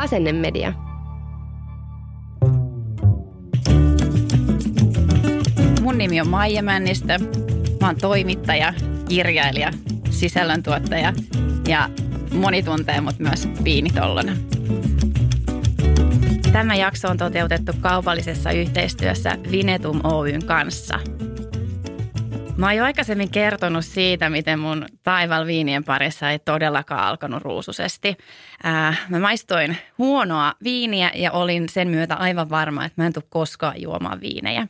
Asennemedia. Mun nimi on Maija Männistö. Mä oon toimittaja, kirjailija, sisällöntuottaja ja moni tuntee mut myös viinitollona. Tämä jakso on toteutettu kaupallisessa yhteistyössä Vinetum Oyn kanssa. Mä oon jo aikaisemmin kertonut siitä, miten mun taival viinien parissa ei todellakaan alkanut ruususesti. Ää, mä maistoin huonoa viiniä ja olin sen myötä aivan varma, että mä en tule koskaan juomaan viinejä.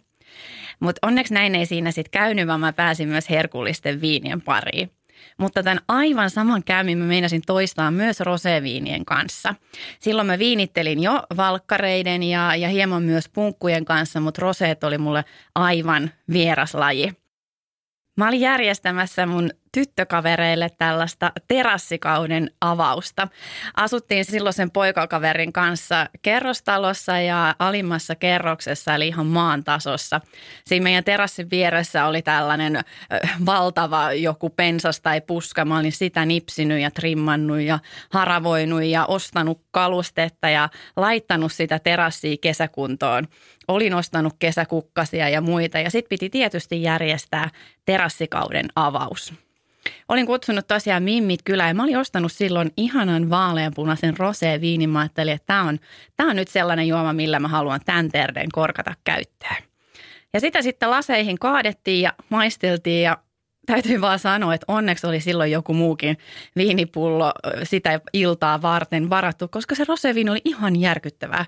Mutta onneksi näin ei siinä sitten käynyt, vaan mä pääsin myös herkullisten viinien pariin. Mutta tämän aivan saman käymin mä meinasin toistaa myös roseviinien kanssa. Silloin mä viinittelin jo valkkareiden ja, ja hieman myös punkkujen kanssa, mutta roseet oli mulle aivan vieras laji. Mä olin järjestämässä mun tyttökavereille tällaista terassikauden avausta. Asuttiin silloin sen poikakaverin kanssa kerrostalossa ja alimmassa kerroksessa, eli ihan maan tasossa. Siinä meidän terassin vieressä oli tällainen valtava joku pensas tai puska. Mä olin sitä nipsinyt ja trimmannut ja haravoinut ja ostanut kalustetta ja laittanut sitä terassia kesäkuntoon. Olin ostanut kesäkukkasia ja muita ja sitten piti tietysti järjestää terassikauden avaus. Olin kutsunut tosiaan mimmit kyllä ja mä olin ostanut silloin ihanan vaaleanpunaisen rosé viinin. Mä ajattelin, että tämä on, tämä on nyt sellainen juoma, millä mä haluan tämän terveen korkata käyttöön. Ja sitä sitten laseihin kaadettiin ja maisteltiin ja täytyy vaan sanoa, että onneksi oli silloin joku muukin viinipullo sitä iltaa varten varattu, koska se roseviini oli ihan järkyttävää.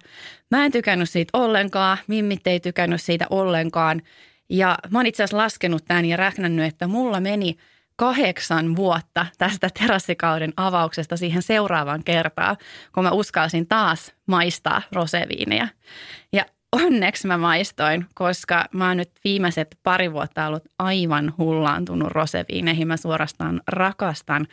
Mä en tykännyt siitä ollenkaan, mimmit ei tykännyt siitä ollenkaan. Ja mä oon itse asiassa laskenut tämän ja räknännyt, että mulla meni – kahdeksan vuotta tästä terassikauden avauksesta siihen seuraavaan kertaan, kun mä uskalsin taas maistaa roseviiniä. Ja onneksi mä maistoin, koska mä oon nyt viimeiset pari vuotta ollut aivan hullaantunut roseviineihin. Mä suorastaan rakastan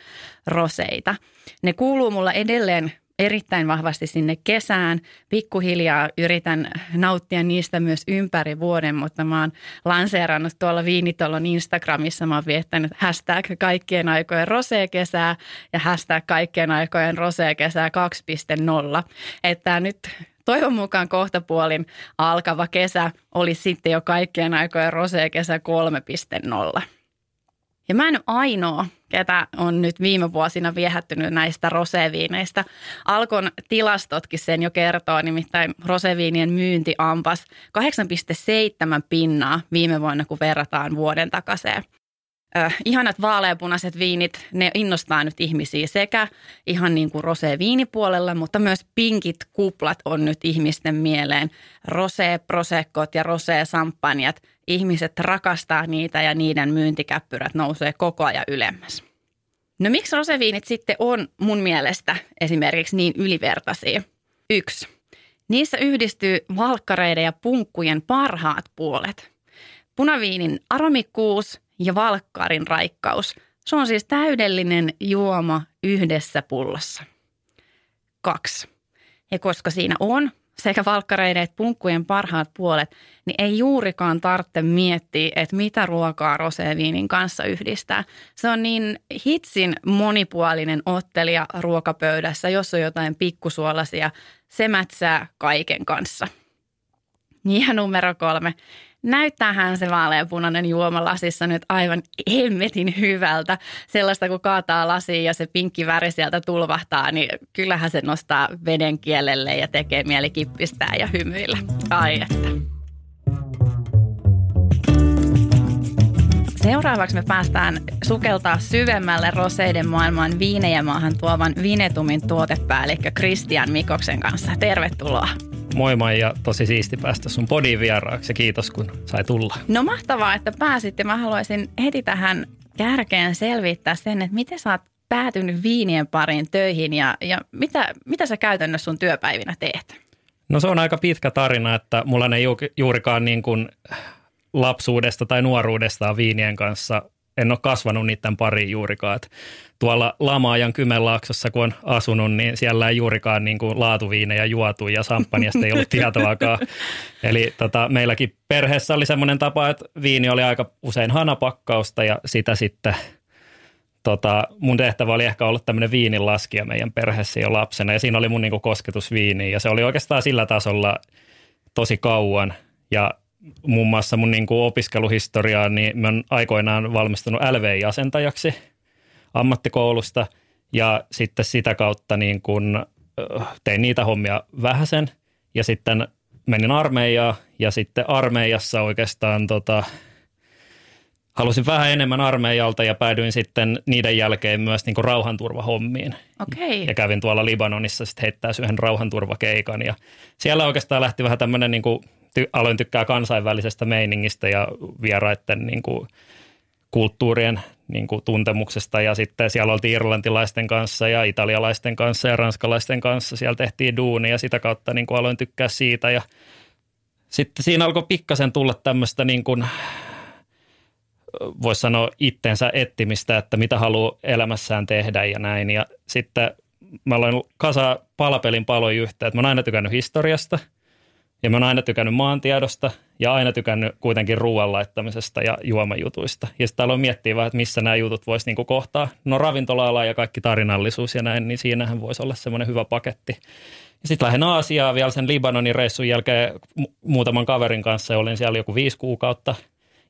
roseita. Ne kuuluu mulla edelleen erittäin vahvasti sinne kesään. Pikkuhiljaa yritän nauttia niistä myös ympäri vuoden, mutta mä oon lanseerannut tuolla Viinitolon Instagramissa. Mä oon viettänyt hashtag kaikkien aikojen rosee-kesää ja hashtag kaikkien aikojen rosee-kesää 2.0. Että nyt toivon mukaan kohtapuolin alkava kesä oli sitten jo kaikkien aikojen rosee-kesä 3.0. Ja mä en ole ainoa, ketä on nyt viime vuosina viehättynyt näistä roseviineistä. Alkon tilastotkin sen jo kertoo, nimittäin roseviinien myynti ampas 8,7 pinnaa viime vuonna, kun verrataan vuoden takaseen. Äh, ihanat vaaleapunaiset viinit, ne innostaa nyt ihmisiä sekä ihan niin kuin rosé-viinipuolella, mutta myös pinkit kuplat on nyt ihmisten mieleen. Rosé-prosekkot ja rosé-sampanjat, ihmiset rakastaa niitä ja niiden myyntikäppyrät nousee koko ajan ylemmäs. No miksi roseviinit sitten on mun mielestä esimerkiksi niin ylivertaisia? Yksi. Niissä yhdistyy valkkareiden ja punkkujen parhaat puolet. Punaviinin aromikkuus ja valkkarin raikkaus. Se on siis täydellinen juoma yhdessä pullossa. Kaksi. Ja koska siinä on sekä valkkareiden että punkkujen parhaat puolet, niin ei juurikaan tarvitse miettiä, että mitä ruokaa roseviinin kanssa yhdistää. Se on niin hitsin monipuolinen ottelija ruokapöydässä, jos on jotain pikkusuolasia, se mätsää kaiken kanssa. Ja numero kolme, näyttäähän se vaaleanpunainen juoma lasissa nyt aivan hemmetin hyvältä. Sellaista, kun kaataa lasiin ja se pinkki väri sieltä tulvahtaa, niin kyllähän se nostaa veden kielelle ja tekee mieli kippistää ja hymyillä. Ai että. Seuraavaksi me päästään sukeltaa syvemmälle roseiden maailmaan viinejä maahan tuovan Vinetumin tuotepäällikkö Christian Mikoksen kanssa. Tervetuloa. Moi Maija, tosi siisti päästä sun podiin vieraaksi ja kiitos kun sai tulla. No mahtavaa, että pääsit ja mä haluaisin heti tähän kärkeen selvittää sen, että miten sä oot päätynyt viinien pariin töihin ja, ja mitä, mitä sä käytännössä sun työpäivinä teet? No se on aika pitkä tarina, että mulla ei juurikaan niin kuin lapsuudesta tai nuoruudesta viinien kanssa en ole kasvanut niiden pariin juurikaan. Et tuolla Lamaajan Kymenlaaksossa, kun on asunut, niin siellä ei juurikaan niin kuin laatuviinejä juotu ja sampanjasta ei ollut tietoakaan. Eli tota, meilläkin perheessä oli semmoinen tapa, että viini oli aika usein hanapakkausta ja sitä sitten tota, mun tehtävä oli ehkä ollut tämmöinen viinilaskija meidän perheessä jo lapsena ja siinä oli mun niin kuin kosketus viiniin ja se oli oikeastaan sillä tasolla tosi kauan ja muun muassa mun niin kuin opiskeluhistoriaa, niin mä oon aikoinaan valmistunut LVI-asentajaksi ammattikoulusta ja sitten sitä kautta niin kuin tein niitä hommia vähäsen ja sitten menin armeijaan ja sitten armeijassa oikeastaan tota, halusin vähän enemmän armeijalta ja päädyin sitten niiden jälkeen myös niin kuin rauhanturvahommiin. Okay. Ja kävin tuolla Libanonissa sitten heittää yhden rauhanturvakeikan ja siellä oikeastaan lähti vähän tämmöinen niin kuin ty, aloin tykkää kansainvälisestä meiningistä ja vieraiden niin kuin, kulttuurien niin kuin, tuntemuksesta ja sitten siellä oltiin irlantilaisten kanssa ja italialaisten kanssa ja ranskalaisten kanssa. Siellä tehtiin duunia ja sitä kautta niin kuin, aloin tykkää siitä ja sitten siinä alkoi pikkasen tulla tämmöistä niin kuin, voisi sanoa itsensä ettimistä, että mitä haluaa elämässään tehdä ja näin. Ja sitten mä aloin kasa palapelin paloja yhteen, että mä oon aina tykännyt historiasta – ja mä oon aina tykännyt maantiedosta ja aina tykännyt kuitenkin ruoan laittamisesta ja juomajutuista. Ja sitten aloin miettiä vähän, että missä nämä jutut voisi niinku kohtaa. No ravintola ja kaikki tarinallisuus ja näin, niin siinähän voisi olla semmoinen hyvä paketti. Ja sitten lähdin Aasiaan vielä sen Libanonin reissun jälkeen muutaman kaverin kanssa ja olin siellä joku viisi kuukautta.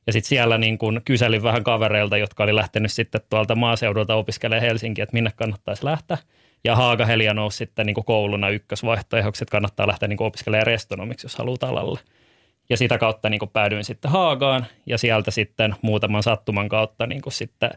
Ja sitten siellä niin kun kyselin vähän kavereilta, jotka oli lähtenyt sitten tuolta maaseudulta opiskelemaan Helsinkiin, että minne kannattaisi lähteä. Ja Haagahelia nousi sitten niin kouluna ykkösvaihtoehdoksi, että kannattaa lähteä niin opiskelemaan restonomiksi, jos haluaa alalle. Ja sitä kautta niin päädyin sitten Haagaan ja sieltä sitten muutaman sattuman kautta niin sitten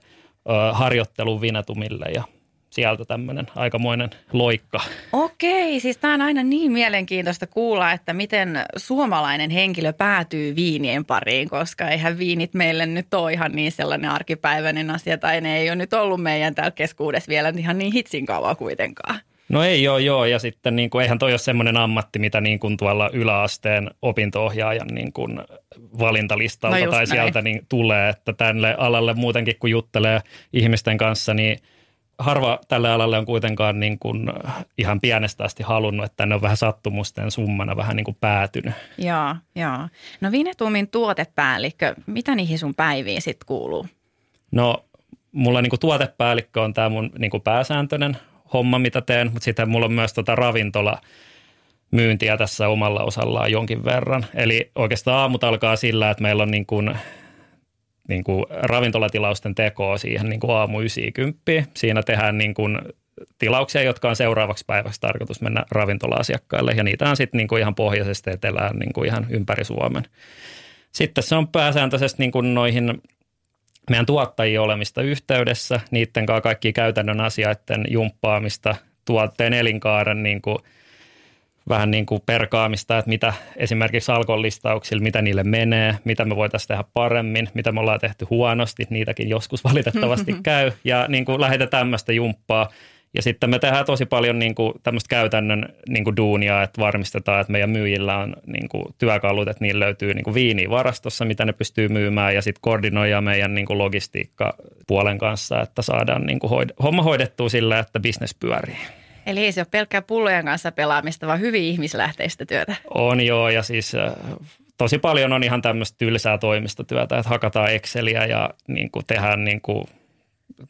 ö, Vinatumille ja sieltä tämmöinen aikamoinen loikka. Okei, siis tämä on aina niin mielenkiintoista kuulla, että miten suomalainen henkilö päätyy viinien pariin, koska eihän viinit meille nyt ole ihan niin sellainen arkipäiväinen asia, tai ne ei ole nyt ollut meidän täällä keskuudessa vielä ihan niin hitsin kauan kuitenkaan. No ei joo, joo. Ja sitten niin kuin, eihän toi ole semmoinen ammatti, mitä niin kuin tuolla yläasteen opinto-ohjaajan niin kuin valintalistalta no tai sieltä niin tulee, että tälle alalle muutenkin kun juttelee ihmisten kanssa, niin – harva tälle alalle on kuitenkaan niin kuin ihan pienestä asti halunnut, että tänne on vähän sattumusten summana vähän niin kuin päätynyt. Joo, joo. No Vinetumin tuotepäällikkö, mitä niihin sun päiviin sitten kuuluu? No mulla niin kuin tuotepäällikkö on tämä mun niin kuin pääsääntöinen homma, mitä teen, mutta sitten mulla on myös tota ravintola myyntiä tässä omalla osallaan jonkin verran. Eli oikeastaan aamut alkaa sillä, että meillä on niin kuin niin kuin ravintolatilausten tekoa siihen niin kuin aamu 90. Siinä tehdään niin kuin tilauksia, jotka on seuraavaksi päiväksi tarkoitus mennä ravintola-asiakkaille ja niitä on sitten niin kuin ihan pohjoisesta etelään niin kuin ihan ympäri Suomen. Sitten se on pääsääntöisesti niin kuin noihin meidän tuottajien olemista yhteydessä, niiden kanssa kaikki käytännön asioiden jumppaamista, tuotteen elinkaaren niin kuin – vähän niin kuin perkaamista, että mitä esimerkiksi alkon listauksilla, mitä niille menee, mitä me voitaisiin tehdä paremmin, mitä me ollaan tehty huonosti, niitäkin joskus valitettavasti käy ja niin kuin lähdetään tämmöistä jumppaa. Ja sitten me tehdään tosi paljon niin kuin tämmöistä käytännön niin kuin duunia, että varmistetaan, että meidän myyjillä on niin kuin työkalut, että niillä löytyy niin kuin viiniä varastossa, mitä ne pystyy myymään ja sitten koordinoidaan meidän niin kuin logistiikka puolen kanssa, että saadaan niin kuin hoid- homma hoidettua sillä, että bisnes pyörii. Eli ei se ole pelkkää pullojen kanssa pelaamista, vaan hyvin ihmislähteistä työtä. On joo, ja siis äh, tosi paljon on ihan tämmöistä tylsää toimistotyötä, että hakataan Exceliä ja niin kuin tehdään niin kuin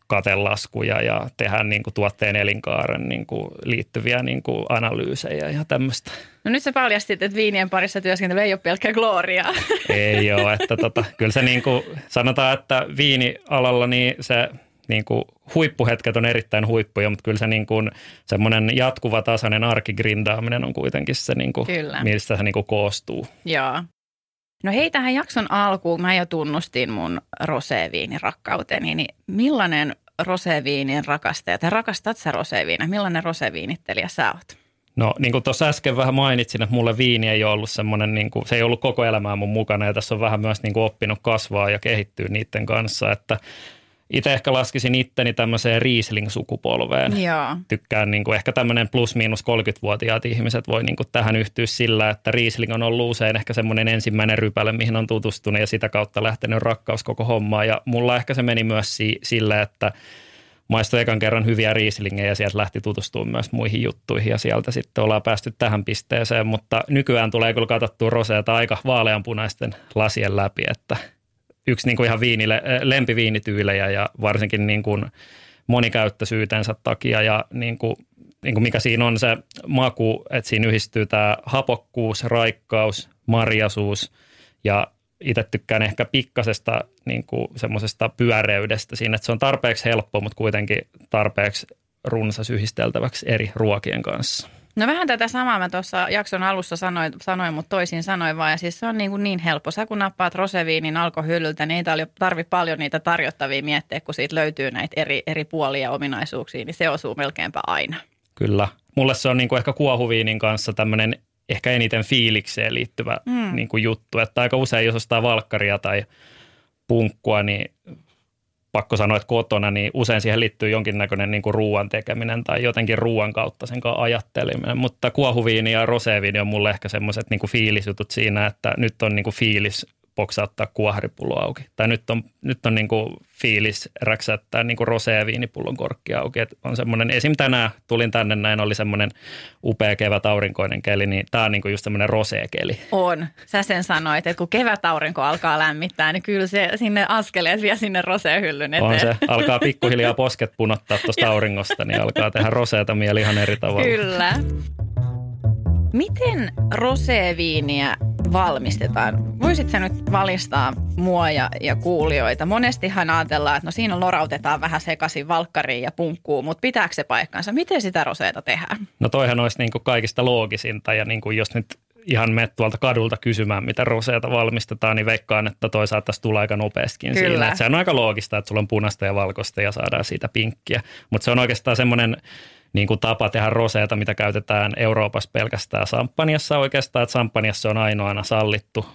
katelaskuja ja tehdään niin kuin tuotteen elinkaaren niin kuin liittyviä niin kuin analyysejä ja tämmöistä. No nyt sä paljastit, että viinien parissa työskentely ei ole pelkkää gloriaa. Ei ole, että tota, kyllä se niin kuin sanotaan, että viinialalla niin se – niin kuin huippuhetket on erittäin huippuja, mutta kyllä se niin kuin semmoinen jatkuva tasainen arkigrindaaminen on kuitenkin se, niin kuin, mistä se niin kuin koostuu. Joo. No hei, tähän jakson alkuun mä jo tunnustin mun roseviinin rakkauteni, niin millainen roseviinin rakastaja, tai rakastat sä roseviina? Millainen roseviinittelijä sä oot? No niin kuin tuossa äsken vähän mainitsin, että mulle viini ei ole ollut semmoinen, niin kuin, se ei ollut koko elämää mun mukana ja tässä on vähän myös niin kuin oppinut kasvaa ja kehittyä niiden kanssa, että itse ehkä laskisin itteni tämmöiseen Riesling-sukupolveen. Joo. Tykkään niin kuin ehkä tämmöinen plus-miinus 30-vuotiaat ihmiset voi niin kuin tähän yhtyä sillä, että Riesling on ollut usein ehkä semmoinen ensimmäinen rypäle, mihin on tutustunut ja sitä kautta lähtenyt rakkaus koko hommaa. Ja mulla ehkä se meni myös si- sillä, että maistoi ekan kerran hyviä riislingejä ja sieltä lähti tutustumaan myös muihin juttuihin ja sieltä sitten ollaan päästy tähän pisteeseen, mutta nykyään tulee kyllä katsottua roseata aika vaaleanpunaisten lasien läpi, että yksi niin kuin ihan viinille, lempiviinityylejä ja varsinkin niin kuin monikäyttöisyytensä takia ja niin kuin, niin kuin mikä siinä on se maku, että siinä yhdistyy tämä hapokkuus, raikkaus, marjasuus ja itse tykkään ehkä pikkasesta niin kuin semmoisesta pyöreydestä siinä, että se on tarpeeksi helppo, mutta kuitenkin tarpeeksi runsas yhdisteltäväksi eri ruokien kanssa. No vähän tätä samaa mä tuossa jakson alussa sanoin, sanoin mutta toisin sanoin vaan. Ja siis se on niin, kuin niin helppo. Sä kun nappaat roseviinin alkohyllyltä, niin ei tarvi paljon niitä tarjottavia miettiä, kun siitä löytyy näitä eri, eri puolia ja ominaisuuksia, niin se osuu melkeinpä aina. Kyllä. Mulle se on niin kuin ehkä kuohuviinin kanssa tämmöinen ehkä eniten fiilikseen liittyvä mm. niin kuin juttu. Että aika usein, jos ostaa valkkaria tai punkkua, niin pakko sanoa, että kotona, niin usein siihen liittyy jonkinnäköinen niin kuin ruoan tekeminen tai jotenkin ruoan kautta sen kanssa ajatteleminen. Mutta kuohuviini ja roseviini on mulle ehkä semmoiset niin fiilisjutut siinä, että nyt on niin kuin fiilis poksauttaa kuoharipullo auki. Tai nyt on, nyt on niin kuin fiilis räksättää niin kuin rosea viinipullon korkki auki. Et on semmoinen, esim. tänään tulin tänne näin, oli semmoinen upea kevät aurinkoinen keli, niin tämä on niin kuin just semmoinen rosea keli. On. Sä sen sanoit, että kun kevät aurinko alkaa lämmittää, niin kyllä se sinne askeleet vie sinne hyllyn eteen. On se. Alkaa pikkuhiljaa posket punottaa tuosta auringosta, niin alkaa tehdä roseeta mieli ihan eri tavalla. Kyllä. Miten roseviiniä valmistetaan? Voisitko sä nyt valistaa mua ja, ja kuulijoita? Monestihan ajatellaan, että no siinä lorautetaan vähän sekaisin valkkariin ja punkkuun, mutta pitääkö se paikkansa? Miten sitä roseeta tehdään? No toihan olisi niin kuin kaikista loogisinta ja niin kuin jos nyt ihan me tuolta kadulta kysymään, mitä roseeta valmistetaan, niin veikkaan, että toisaalta tässä tulee aika nopeastikin Kyllä. siinä. Että se on aika loogista, että sulla on punaista ja valkoista ja saadaan siitä pinkkiä. Mutta se on oikeastaan semmoinen niin kuin tapa tehdä roseeta, mitä käytetään Euroopassa pelkästään samppaniassa oikeastaan, että samppaniassa on ainoana sallittu,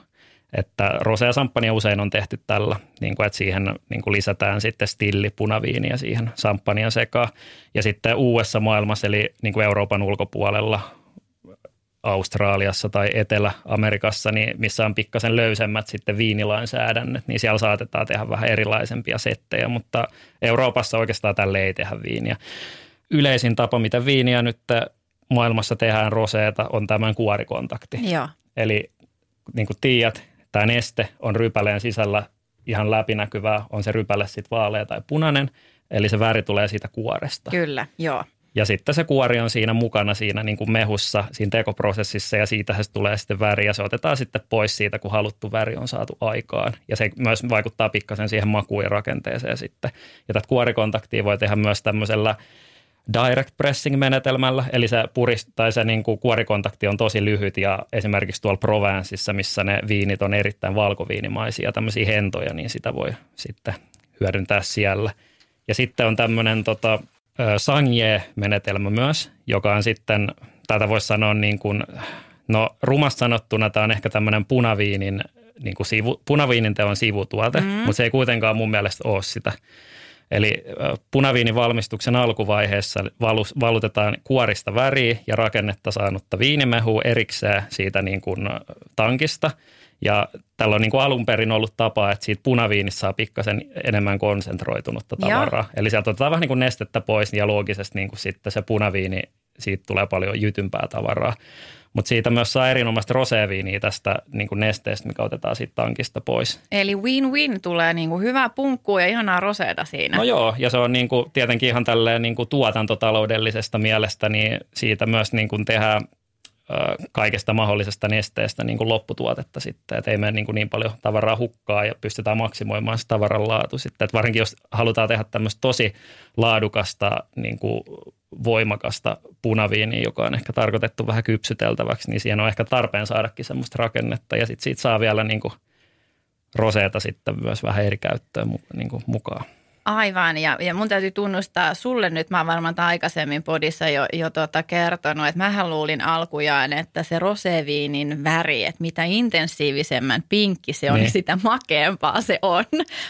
että rosea samppania usein on tehty tällä, niin kuin, että siihen niin kuin lisätään sitten stilli punaviiniä siihen samppanian sekaan. Ja sitten uudessa maailmassa, eli niin kuin Euroopan ulkopuolella, Australiassa tai Etelä-Amerikassa, niin missä on pikkasen löysemmät sitten viinilainsäädännöt, niin siellä saatetaan tehdä vähän erilaisempia settejä, mutta Euroopassa oikeastaan tälle ei tehdä viiniä yleisin tapa, mitä viiniä nyt maailmassa tehdään roseeta, on tämän kuorikontakti. Joo. Eli niin kuin tiedät, tämä neste on rypäleen sisällä ihan läpinäkyvää, on se rypäle sitten vaalea tai punainen, eli se väri tulee siitä kuoresta. Kyllä, joo. Ja sitten se kuori on siinä mukana siinä niin kuin mehussa, siinä tekoprosessissa ja siitä se tulee sitten väri ja se otetaan sitten pois siitä, kun haluttu väri on saatu aikaan. Ja se myös vaikuttaa pikkasen siihen makuun ja rakenteeseen sitten. Ja tätä kuorikontaktia voi tehdä myös tämmöisellä direct pressing-menetelmällä, eli se, purist, tai se niin kuin kuorikontakti on tosi lyhyt ja esimerkiksi tuolla Provenceissa, missä ne viinit on erittäin valkoviinimaisia, tämmöisiä hentoja, niin sitä voi sitten hyödyntää siellä. Ja sitten on tämmöinen tota, sanje-menetelmä myös, joka on sitten, tätä voisi sanoa niin kuin, no rumasti sanottuna tämä on ehkä tämmöinen punaviinin, niin kuin sivu, punaviinin teon sivutuote, mm. mutta se ei kuitenkaan mun mielestä ole sitä. Eli punaviinin valmistuksen alkuvaiheessa valutetaan kuorista väriä ja rakennetta saanutta viinimehua erikseen siitä niin kuin tankista. Ja tällä on niin kuin alun perin ollut tapa, että siitä punaviinissa saa pikkasen enemmän konsentroitunutta tavaraa. Joo. Eli sieltä otetaan vähän niin kuin nestettä pois ja loogisesti niin kuin sitten se punaviini, siitä tulee paljon jytympää tavaraa. Mutta siitä myös saa erinomaista roseviiniä tästä niin kuin nesteestä, mikä otetaan siitä tankista pois. Eli win-win tulee niin kuin hyvää punkkua ja ihanaa roseeta siinä. No joo, ja se on niin kuin, tietenkin ihan tälleen niin kuin tuotantotaloudellisesta mielestä, niin siitä myös niin kuin tehdään kaikesta mahdollisesta nesteestä niin kuin lopputuotetta sitten, että ei mene niin, kuin niin paljon tavaraa hukkaa ja pystytään maksimoimaan se tavaran laatu sitten, että varsinkin jos halutaan tehdä tämmöistä tosi laadukasta niin kuin voimakasta punaviiniä, joka on ehkä tarkoitettu vähän kypsyteltäväksi, niin siihen on ehkä tarpeen saadakin semmoista rakennetta ja sitten siitä saa vielä niin kuin roseeta sitten myös vähän eri käyttöön niin kuin mukaan. Aivan, ja, ja mun täytyy tunnustaa sulle nyt, mä oon varmaan aikaisemmin podissa jo, jo tota kertonut, että mähän luulin alkujaan, että se roseviinin väri, että mitä intensiivisemmän pinkki se on, niin, niin sitä makeampaa se on.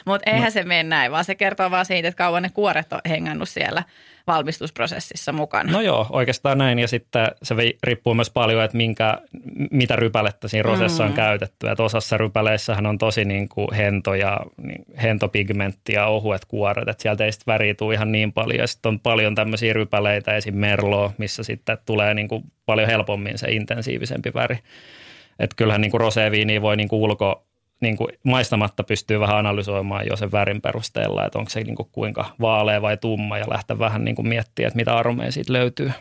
Mutta eihän no. se mene näin, vaan se kertoo vaan siitä, että kauan ne kuoret on hengannut siellä valmistusprosessissa mukana. No joo, oikeastaan näin. Ja sitten se riippuu myös paljon, että minkä, mitä rypälettä siinä rosessa mm. on käytetty. Että osassa rypäleissähän on tosi niin kuin hento ja niin, hentopigmentti ja ohuet kuoret. Että sieltä ei sitten väriä ihan niin paljon. Ja sitten on paljon tämmöisiä rypäleitä, esim. merloa, missä sitten tulee niin kuin paljon helpommin se intensiivisempi väri. Että kyllähän niin kuin roseviiniä voi niin kuin ulko, niin kuin maistamatta pystyy vähän analysoimaan jo sen värin perusteella, että onko se niin kuin kuinka vaalea vai tumma ja lähteä vähän niin kuin miettimään, että mitä aromeja siitä löytyy.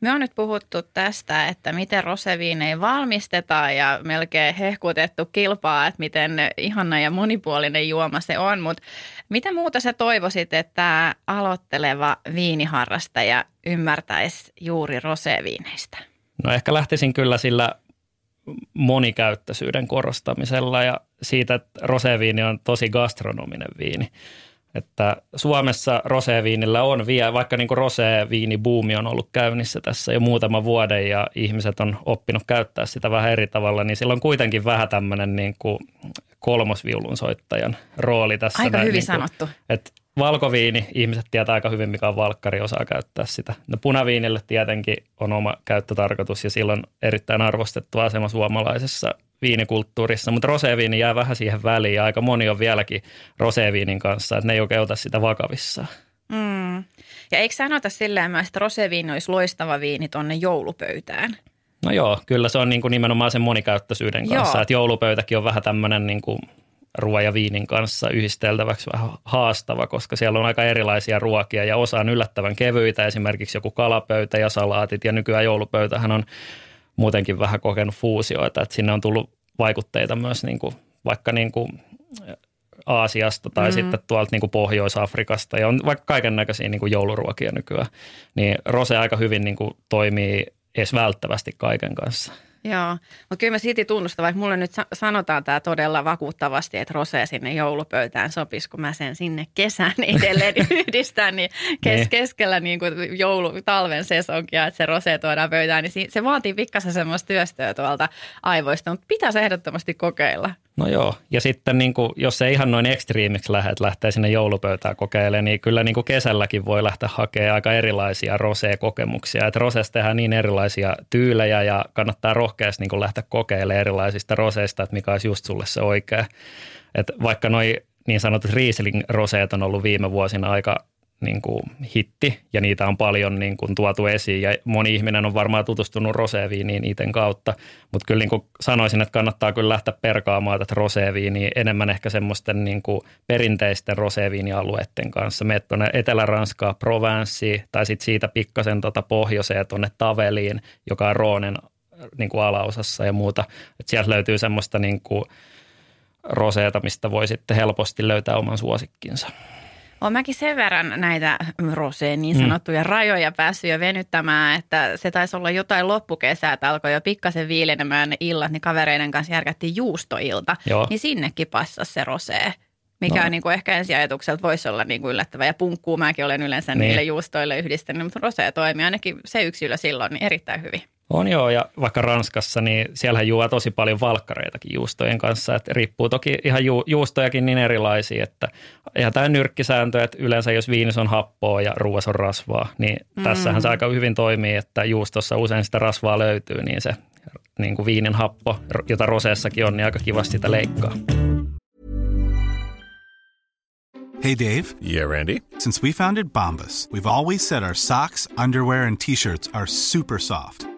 Me on nyt puhuttu tästä, että miten roseviinei valmistetaan ja melkein hehkutettu kilpaa, että miten ihana ja monipuolinen juoma se on, mutta mitä muuta sä toivoisit, että aloitteleva viiniharrastaja ymmärtäisi juuri roseviineistä? No ehkä lähtisin kyllä sillä monikäyttöisyyden korostamisella ja siitä, että roseviini on tosi gastronominen viini. Että Suomessa roseviinillä on vielä, vaikka niin kuin buumi on ollut käynnissä tässä jo muutama vuoden ja ihmiset on oppinut käyttää sitä vähän eri tavalla, niin sillä on kuitenkin vähän tämmöinen niin kuin kolmosviulun soittajan rooli tässä. Aika näin, hyvin niin kuin, sanottu. Että valkoviini, ihmiset tietää aika hyvin, mikä on valkkari, osaa käyttää sitä. No punaviinille tietenkin on oma käyttötarkoitus ja silloin erittäin arvostettu asema suomalaisessa viinikulttuurissa, mutta roseviini jää vähän siihen väliin ja aika moni on vieläkin roseviinin kanssa, että ne ei oikein ota sitä vakavissaan. Mm. Ja eikö sanota silleen myös, että roseviini olisi loistava viini tuonne joulupöytään? No joo, kyllä se on niin kuin nimenomaan sen monikäyttöisyyden kanssa, joo. että joulupöytäkin on vähän tämmöinen niin kuin ruoan ja viinin kanssa yhdisteltäväksi vähän haastava, koska siellä on aika erilaisia ruokia ja osa on yllättävän kevyitä, esimerkiksi joku kalapöytä ja salaatit ja nykyään joulupöytähän on muutenkin vähän kokenut fuusioita, että sinne on tullut vaikutteita myös niin kuin, vaikka niin kuin Aasiasta tai mm. sitten tuolta niin kuin Pohjois-Afrikasta ja on vaikka kaiken näköisiä niin kuin jouluruokia nykyään, niin rose aika hyvin niin kuin toimii edes välttävästi kaiken kanssa. Joo, mutta kyllä mä silti tunnustan, vaikka mulle nyt sanotaan tämä todella vakuuttavasti, että rosea sinne joulupöytään sopisi, kun mä sen sinne kesän edelleen yhdistän, niin kes- niin. keskellä niin kuin joulu, talven sesonkia, että se rosea tuodaan pöytään, niin se vaatii pikkasen semmoista työstöä tuolta aivoista, mutta pitäisi ehdottomasti kokeilla. No joo, ja sitten niin kuin, jos se ihan noin ekstriimiksi lähdet, lähtee sinne joulupöytään kokeilemaan, niin kyllä niin kuin kesälläkin voi lähteä hakemaan aika erilaisia rosé-kokemuksia. Että rosesta tehdään niin erilaisia tyylejä ja kannattaa rohkeasti niin kuin lähteä kokeilemaan erilaisista roseista, että mikä olisi just sulle se oikea. Että vaikka noin niin sanotut Riesling-roseet on ollut viime vuosina aika niin kuin hitti ja niitä on paljon niin kuin tuotu esiin ja moni ihminen on varmaan tutustunut roseviiniin iten kautta, mutta kyllä niin kuin sanoisin, että kannattaa kyllä lähteä perkaamaan tätä roseviiniä enemmän ehkä semmoisten niin kuin perinteisten roseviinialueiden kanssa. Meet tuonne Etelä-Ranskaa, Provenceen tai sitten siitä pikkasen tuota pohjoiseen tuonne Taveliin, joka on Roonen niin kuin alaosassa ja muuta. Et sieltä löytyy semmoista niin kuin roseeta, mistä voi sitten helposti löytää oman suosikkinsa. Olen mäkin sen verran näitä roseen niin mm. sanottuja mm. rajoja päässyt jo venyttämään, että se taisi olla jotain loppukesää, että alkoi jo pikkasen viilenemään ne illat, niin kavereiden kanssa järkättiin juustoilta, Joo. niin sinnekin passasi se rosee. Mikä no. on niin kuin ehkä ensiajatukselta voisi olla niin kuin yllättävä. Ja punkkuu mäkin olen yleensä niin. niille juustoille yhdistänyt, mutta rosee toimii ainakin se yksilö silloin niin erittäin hyvin. On joo, ja vaikka Ranskassa, niin siellä juo tosi paljon valkkareitakin juustojen kanssa. Että riippuu toki ihan ju, juustojakin niin erilaisia, että ihan tämä nyrkkisääntö, että yleensä jos viinis on happoa ja ruuas on rasvaa, niin mm. tässähän se aika hyvin toimii, että juustossa usein sitä rasvaa löytyy, niin se niin kuin viinin happo, jota roseessakin on, niin aika kivasti sitä leikkaa. Hey Dave. Yeah, Randy. Since we founded Bombus, we've always said our socks, underwear and t-shirts are super soft.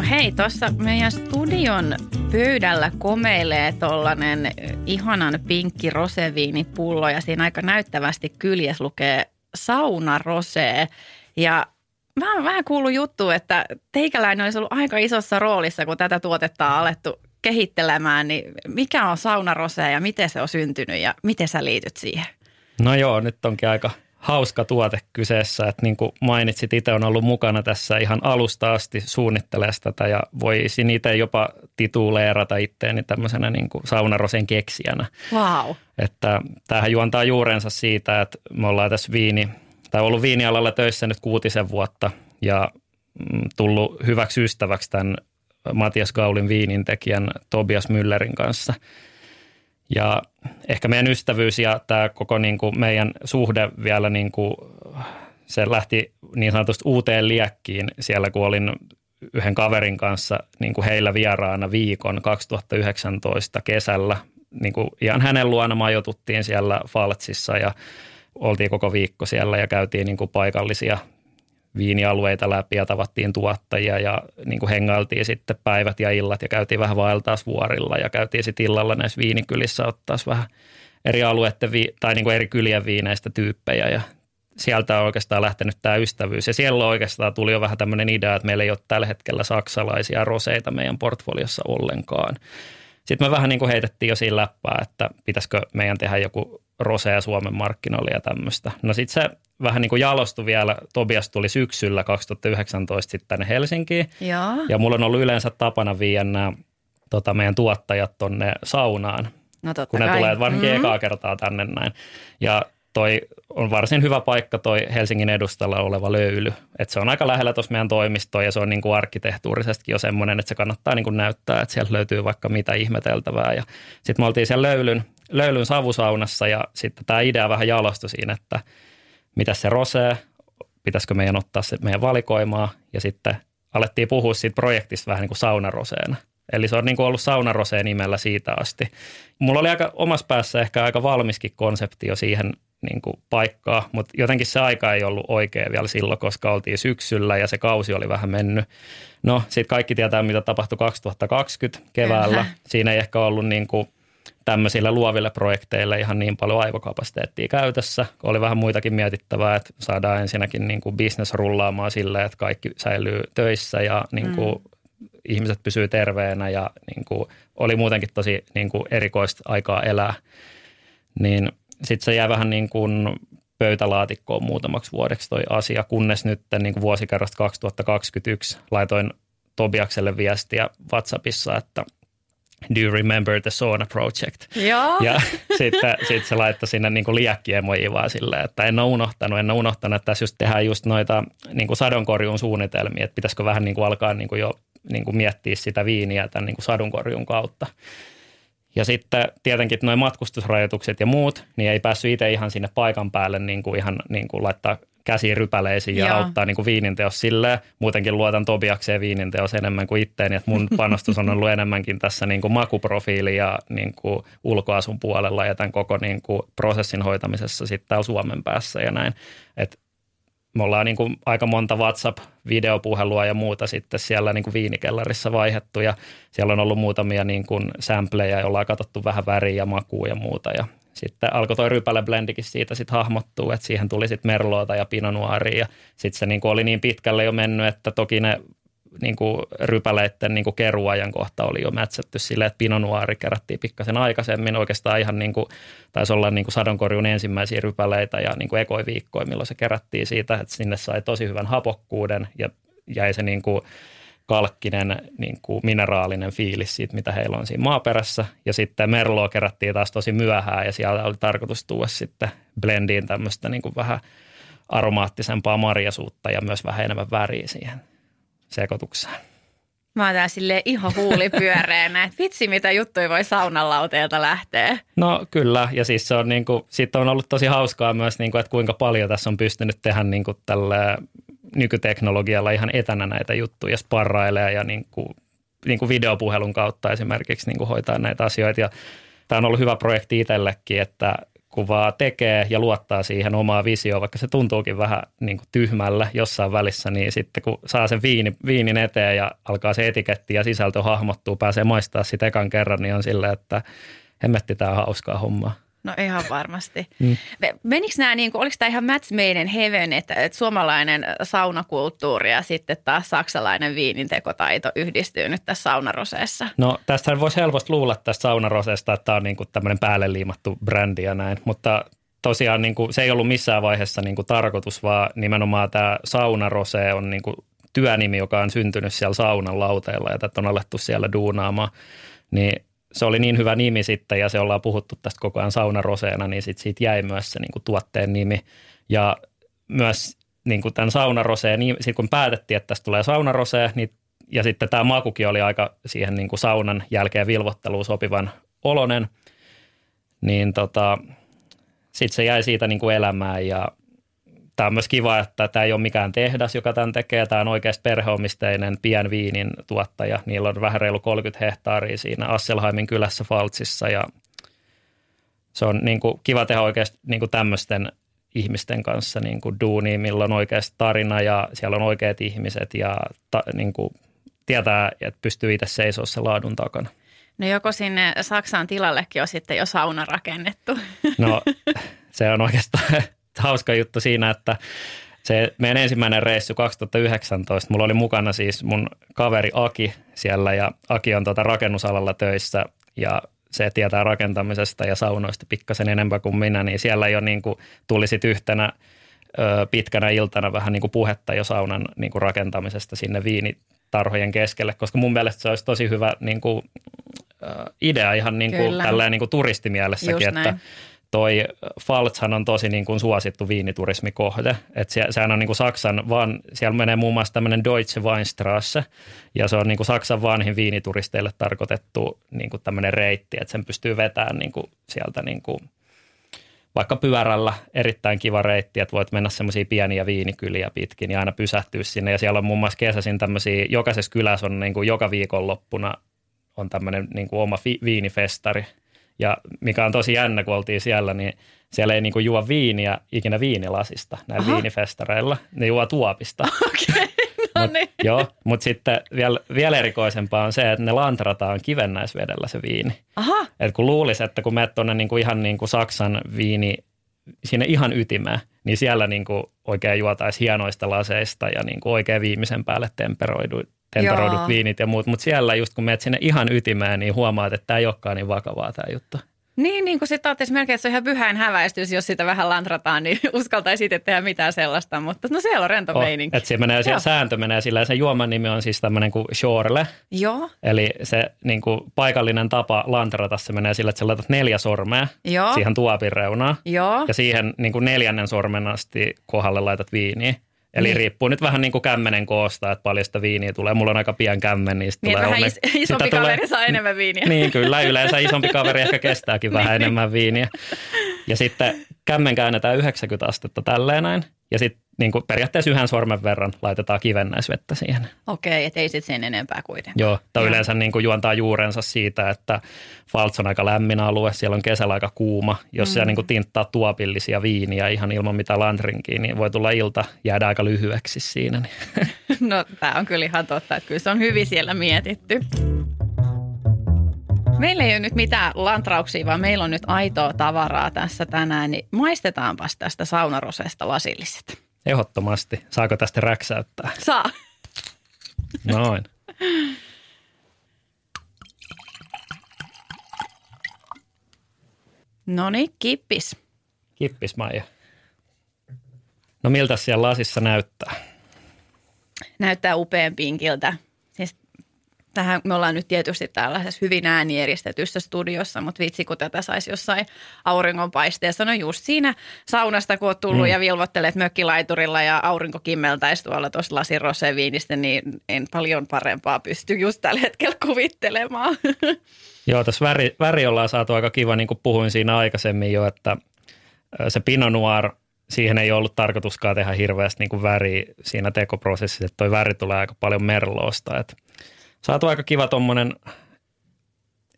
No hei, tuossa meidän studion pöydällä komeilee tollanen ihanan pinkki roseviinipullo ja siinä aika näyttävästi kyljes lukee sauna rosee. Ja mä oon vähän kuullut juttu, että teikäläinen olisi ollut aika isossa roolissa, kun tätä tuotetta on alettu kehittelemään, niin mikä on sauna rosee ja miten se on syntynyt ja miten sä liityt siihen? No joo, nyt onkin aika hauska tuote kyseessä, että niin kuin mainitsit, itse on ollut mukana tässä ihan alusta asti suunnittelee tätä ja voisin itse jopa tituleerata itteeni tämmöisenä niin kuin saunarosen keksijänä. Wow. Että tämähän juontaa juurensa siitä, että me ollaan tässä viini, tai ollut viinialalla töissä nyt kuutisen vuotta ja mm, tullut hyväksi ystäväksi tämän Matias Gaulin viinintekijän Tobias Müllerin kanssa – ja ehkä meidän ystävyys ja tämä koko niin kuin meidän suhde vielä niin kuin, se lähti niin sanotusti uuteen liekkiin siellä, kun olin yhden kaverin kanssa niin kuin heillä vieraana viikon 2019 kesällä. Niin kuin ihan hänen luona majoituttiin siellä Faltsissa ja oltiin koko viikko siellä ja käytiin niin kuin paikallisia viinialueita läpi ja tavattiin tuottajia ja niin kuin hengailtiin sitten päivät ja illat ja käytiin vähän vaeltaas vuorilla ja käytiin sitten illalla näissä viinikylissä ottaa vähän eri alueiden vi- tai niin kuin eri kylien viineistä tyyppejä ja sieltä on oikeastaan lähtenyt tämä ystävyys ja siellä oikeastaan tuli jo vähän tämmöinen idea, että meillä ei ole tällä hetkellä saksalaisia roseita meidän portfoliossa ollenkaan. Sitten me vähän niin kuin heitettiin jo siinä läppää, että pitäisikö meidän tehdä joku rosea Suomen markkinoille ja tämmöistä. No sitten se vähän niin kuin jalostui vielä. Tobias tuli syksyllä 2019 sitten tänne Helsinkiin. Joo. Ja mulla on ollut yleensä tapana viedä nämä tota, meidän tuottajat tonne saunaan, No totta kun ne kai. tulee varsinkin Mm. ekaa kertaa tänne näin. Ja toi on varsin hyvä paikka toi Helsingin edustalla oleva löyly. Et se on aika lähellä tuossa meidän toimistoa ja se on niin kuin arkkitehtuurisestikin jo semmoinen, että se kannattaa niin kuin näyttää, että sieltä löytyy vaikka mitä ihmeteltävää. Ja sitten me oltiin siellä löylyn, löylyn savusaunassa ja sitten tämä idea vähän jalostui siinä, että mitä se rosee, pitäisikö meidän ottaa se meidän valikoimaa ja sitten alettiin puhua siitä projektista vähän niin kuin saunaroseena. Eli se on niin kuin ollut saunaroseen nimellä siitä asti. Mulla oli aika omassa päässä ehkä aika valmiskin konsepti jo siihen niin kuin paikkaa, mutta jotenkin se aika ei ollut oikea vielä silloin, koska oltiin syksyllä ja se kausi oli vähän mennyt. No, sitten kaikki tietää, mitä tapahtui 2020 keväällä. Kyllä. Siinä ei ehkä ollut niin kuin tämmöisille luoville projekteille ihan niin paljon aivokapasiteettia käytössä. Oli vähän muitakin mietittävää, että saadaan ensinnäkin niin kuin business rullaamaan silleen, että kaikki säilyy töissä ja niin kuin mm. ihmiset pysyy terveenä ja niin kuin oli muutenkin tosi niin kuin erikoista aikaa elää. Niin sitten se jää vähän niin kuin pöytälaatikkoon muutamaksi vuodeksi toi asia, kunnes nyt niin kuin vuosikerrasta 2021 laitoin Tobiakselle viestiä WhatsAppissa, että do you remember the sauna project? Joo. Ja sitten sit se laittoi sinne niin liäkkiemojiin vaan silleen, että en ole unohtanut, en ole unohtanut, että tässä just tehdään just noita niin kuin sadonkorjuun suunnitelmia, että pitäisikö vähän niin kuin alkaa niin kuin jo niin kuin miettiä sitä viiniä tämän niin kuin sadonkorjuun kautta. Ja sitten tietenkin noin matkustusrajoitukset ja muut, niin ei päässyt itse ihan sinne paikan päälle niin kuin ihan niin kuin laittaa käsiin rypäleisiin ja Joo. auttaa niin kuin viininteos silleen. Muutenkin luotan Tobiakseen viininteos enemmän kuin itteeni, että mun panostus on ollut enemmänkin tässä niin kuin makuprofiili ja niin kuin ulkoasun puolella ja tämän koko niin kuin prosessin hoitamisessa sitten täällä Suomen päässä ja näin. Et me ollaan niin kuin aika monta WhatsApp-videopuhelua ja muuta sitten siellä niin kuin viinikellarissa vaihettu ja siellä on ollut muutamia niin kuin sampleja, joilla on katsottu vähän väriä ja makua ja muuta ja sitten alkoi toi rypäleblendikin siitä sitten hahmottua, että siihen tuli sitten merloota ja pinonuaria ja sitten se niin oli niin pitkälle jo mennyt, että toki ne niin kuin rypäleiden niin kuin keruajan kohta oli jo mätsätty silleen, että pinonuari kerättiin pikkasen aikaisemmin. Oikeastaan ihan niin kuin, taisi olla niin kuin sadonkorjun ensimmäisiä rypäleitä ja niin kuin ekoiviikkoja, milloin se kerättiin siitä, että sinne sai tosi hyvän hapokkuuden ja jäi se niin kuin kalkkinen niin kuin mineraalinen fiilis siitä, mitä heillä on siinä maaperässä. Ja sitten merloa kerättiin taas tosi myöhään ja siellä oli tarkoitus tuoda sitten blendiin tämmöistä niin kuin vähän aromaattisempaa marjasuutta ja myös vähän enemmän väriä siihen sekoitukseen. Mä oon täällä silleen ihan huulipyöreänä, että vitsi mitä juttuja voi saunalauteelta lähteä. No kyllä, ja siis se on niin kuin, siitä on ollut tosi hauskaa myös, niin kuin, että kuinka paljon tässä on pystynyt tehdä niin kuin tällä nykyteknologialla ihan etänä näitä juttuja, sparrailee ja niin kuin, niin kuin videopuhelun kautta esimerkiksi niin kuin hoitaa näitä asioita. Ja tämä on ollut hyvä projekti itsellekin, että kun vaan tekee ja luottaa siihen omaa visioon, vaikka se tuntuukin vähän niin kuin tyhmällä jossain välissä, niin sitten kun saa sen viini, viinin eteen ja alkaa se etiketti ja sisältö hahmottuu, pääsee maistaa sitä ekan kerran, niin on silleen, että hemmetti tämä hauskaa hommaa. No ihan varmasti. Mm. Menikö nämä, niin kuin, oliko tämä ihan match made in heaven, että, että suomalainen saunakulttuuri ja sitten taas saksalainen viinintekotaito yhdistyy nyt tässä saunaroseessa? No tästä voisi helposti luulla tästä saunaroseesta, että tämä on niin kuin tämmöinen päälle liimattu brändi ja näin, mutta tosiaan niin kuin, se ei ollut missään vaiheessa niin kuin tarkoitus, vaan nimenomaan tämä saunarose on niin kuin työnimi, joka on syntynyt siellä saunan lauteilla ja tätä on alettu siellä duunaamaan. Niin se oli niin hyvä nimi sitten ja se ollaan puhuttu tästä koko ajan saunaroseena, niin sit siitä jäi myös se niin kuin tuotteen nimi. Ja myös niin kuin tämän saunaroseen, niin sitten kun päätettiin, että tästä tulee saunarosee, niin, ja sitten tämä makukin oli aika siihen niin kuin saunan jälkeen vilvotteluun sopivan olonen, niin tota, sitten se jäi siitä niin kuin elämään ja Tämä on myös kiva, että tämä ei ole mikään tehdas, joka tämän tekee. Tämä on oikeasti perheomisteinen pienviinin tuottaja. Niillä on vähän reilu 30 hehtaaria siinä Asselheimin kylässä Faltsissa ja se on niin kuin kiva tehdä oikeasti niin kuin tämmöisten ihmisten kanssa niin kuin duunia, millä on oikeasti tarina ja siellä on oikeat ihmiset ja ta, niin kuin tietää, että pystyy itse seisoa se laadun takana. No joko sinne Saksan tilallekin on sitten jo sauna rakennettu? No se on oikeastaan hauska juttu siinä, että se meidän ensimmäinen reissu 2019, mulla oli mukana siis mun kaveri Aki siellä ja Aki on tuota rakennusalalla töissä ja se tietää rakentamisesta ja saunoista pikkasen enemmän kuin minä, niin siellä jo niin kuin tuli sitten yhtenä ö, pitkänä iltana vähän niin kuin puhetta jo saunan niin kuin rakentamisesta sinne viinitarhojen keskelle, koska mun mielestä se olisi tosi hyvä niin kuin, idea ihan niin kuin, tälleen niin kuin turistimielessäkin, Just että näin toi Falzhan on tosi niin kuin suosittu viiniturismikohde. Että se, sehän on niin kuin Saksan, vaan siellä menee muun muassa tämmöinen Deutsche Weinstraße, ja se on niin kuin Saksan vanhin viinituristeille tarkoitettu niin kuin tämmöinen reitti, että sen pystyy vetämään niin kuin sieltä niin kuin vaikka pyörällä erittäin kiva reitti, että voit mennä semmoisia pieniä viinikyliä pitkin ja aina pysähtyä sinne. Ja siellä on muun muassa kesäisin tämmöisiä, jokaisessa kylässä on niin kuin joka viikonloppuna on tämmöinen niin kuin oma fi, viinifestari – ja mikä on tosi jännä, kun oltiin siellä, niin siellä ei niinku juo viiniä ikinä viinilasista näillä Aha. viinifestareilla. Ne juo tuopista. Okei, okay, no niin. Mut, joo, mutta sitten vielä, vielä erikoisempaa on se, että ne lantrataan kivennäisvedellä se viini. Aha. Et kun luulisi, että kun menet tuonne niinku ihan niinku Saksan viini, sinne ihan ytimään, niin siellä niinku oikein juotaisiin hienoista laseista ja niinku oikein viimeisen päälle temperoidu, temperoidut Joo. viinit ja muut, mutta siellä just kun menet sinne ihan ytimään, niin huomaat, että tämä ei olekaan niin vakavaa tämä juttu. Niin, niin kuin sitten ajattelisi melkein, että se on ihan pyhäin häväistys, jos sitä vähän lantrataan, niin uskaltaisi itse tehdä mitään sellaista, mutta no siellä on rento oh, meininki. Että menee, se sääntö menee sillä, se juoman nimi on siis tämmöinen kuin shorle. Joo. Eli se niin kuin paikallinen tapa lantrata, se menee sillä, että sä laitat neljä sormea Joo. siihen tuopin reunaan. Joo. Ja siihen niin kuin neljännen sormen asti kohdalle laitat viiniä. Eli niin. riippuu nyt vähän niin kuin kämmenen koosta, että paljon sitä viiniä tulee. Mulla on aika pian kämmen, niin, niin tulee vähän is- isompi kaveri tulee, saa enemmän viiniä. Niin, kyllä. Yleensä isompi kaveri ehkä kestääkin vähän niin. enemmän viiniä. Ja sitten kämmen käännetään 90 astetta tälleen näin. Ja sitten niin kuin periaatteessa yhden sormen verran laitetaan kivennäisvettä siihen. Okei, ettei sitten sen enempää kuitenkaan. Joo, tai yleensä niin kuin juontaa juurensa siitä, että Falts on aika lämmin alue, siellä on kesällä aika kuuma. Jos mm. siellä niin kuin tinttaa tuopillisia viiniä ihan ilman mitään landrinkia, niin voi tulla ilta jäädä aika lyhyeksi siinä. No tämä on kyllä ihan totta, että kyllä se on hyvin siellä mietitty. Meillä ei ole nyt mitään lantrauksia, vaan meillä on nyt aitoa tavaraa tässä tänään, niin maistetaanpas tästä saunarosesta lasilliset. Ehdottomasti. Saako tästä räksäyttää? Saa. Noin. No niin, kippis. Kippis, Maija. No miltä siellä lasissa näyttää? Näyttää upean pinkiltä. Tähän, me ollaan nyt tietysti tällaisessa hyvin äänieristetyssä studiossa, mutta vitsi kun tätä saisi jossain auringonpaisteessa. No just siinä saunasta, kun oot tullut mm. ja vilvottelet mökkilaiturilla ja aurinko kimmeltäisi tuolla tuossa lasin roseviinistä, niin en paljon parempaa pysty just tällä hetkellä kuvittelemaan. Joo, tässä väri, väri ollaan saatu aika kiva, niin kuin puhuin siinä aikaisemmin jo, että se Pinot Noir, siihen ei ollut tarkoituskaan tehdä hirveästi niin kuin väri siinä tekoprosessissa, että toi väri tulee aika paljon merloosta, että saatu aika kiva tuommoinen,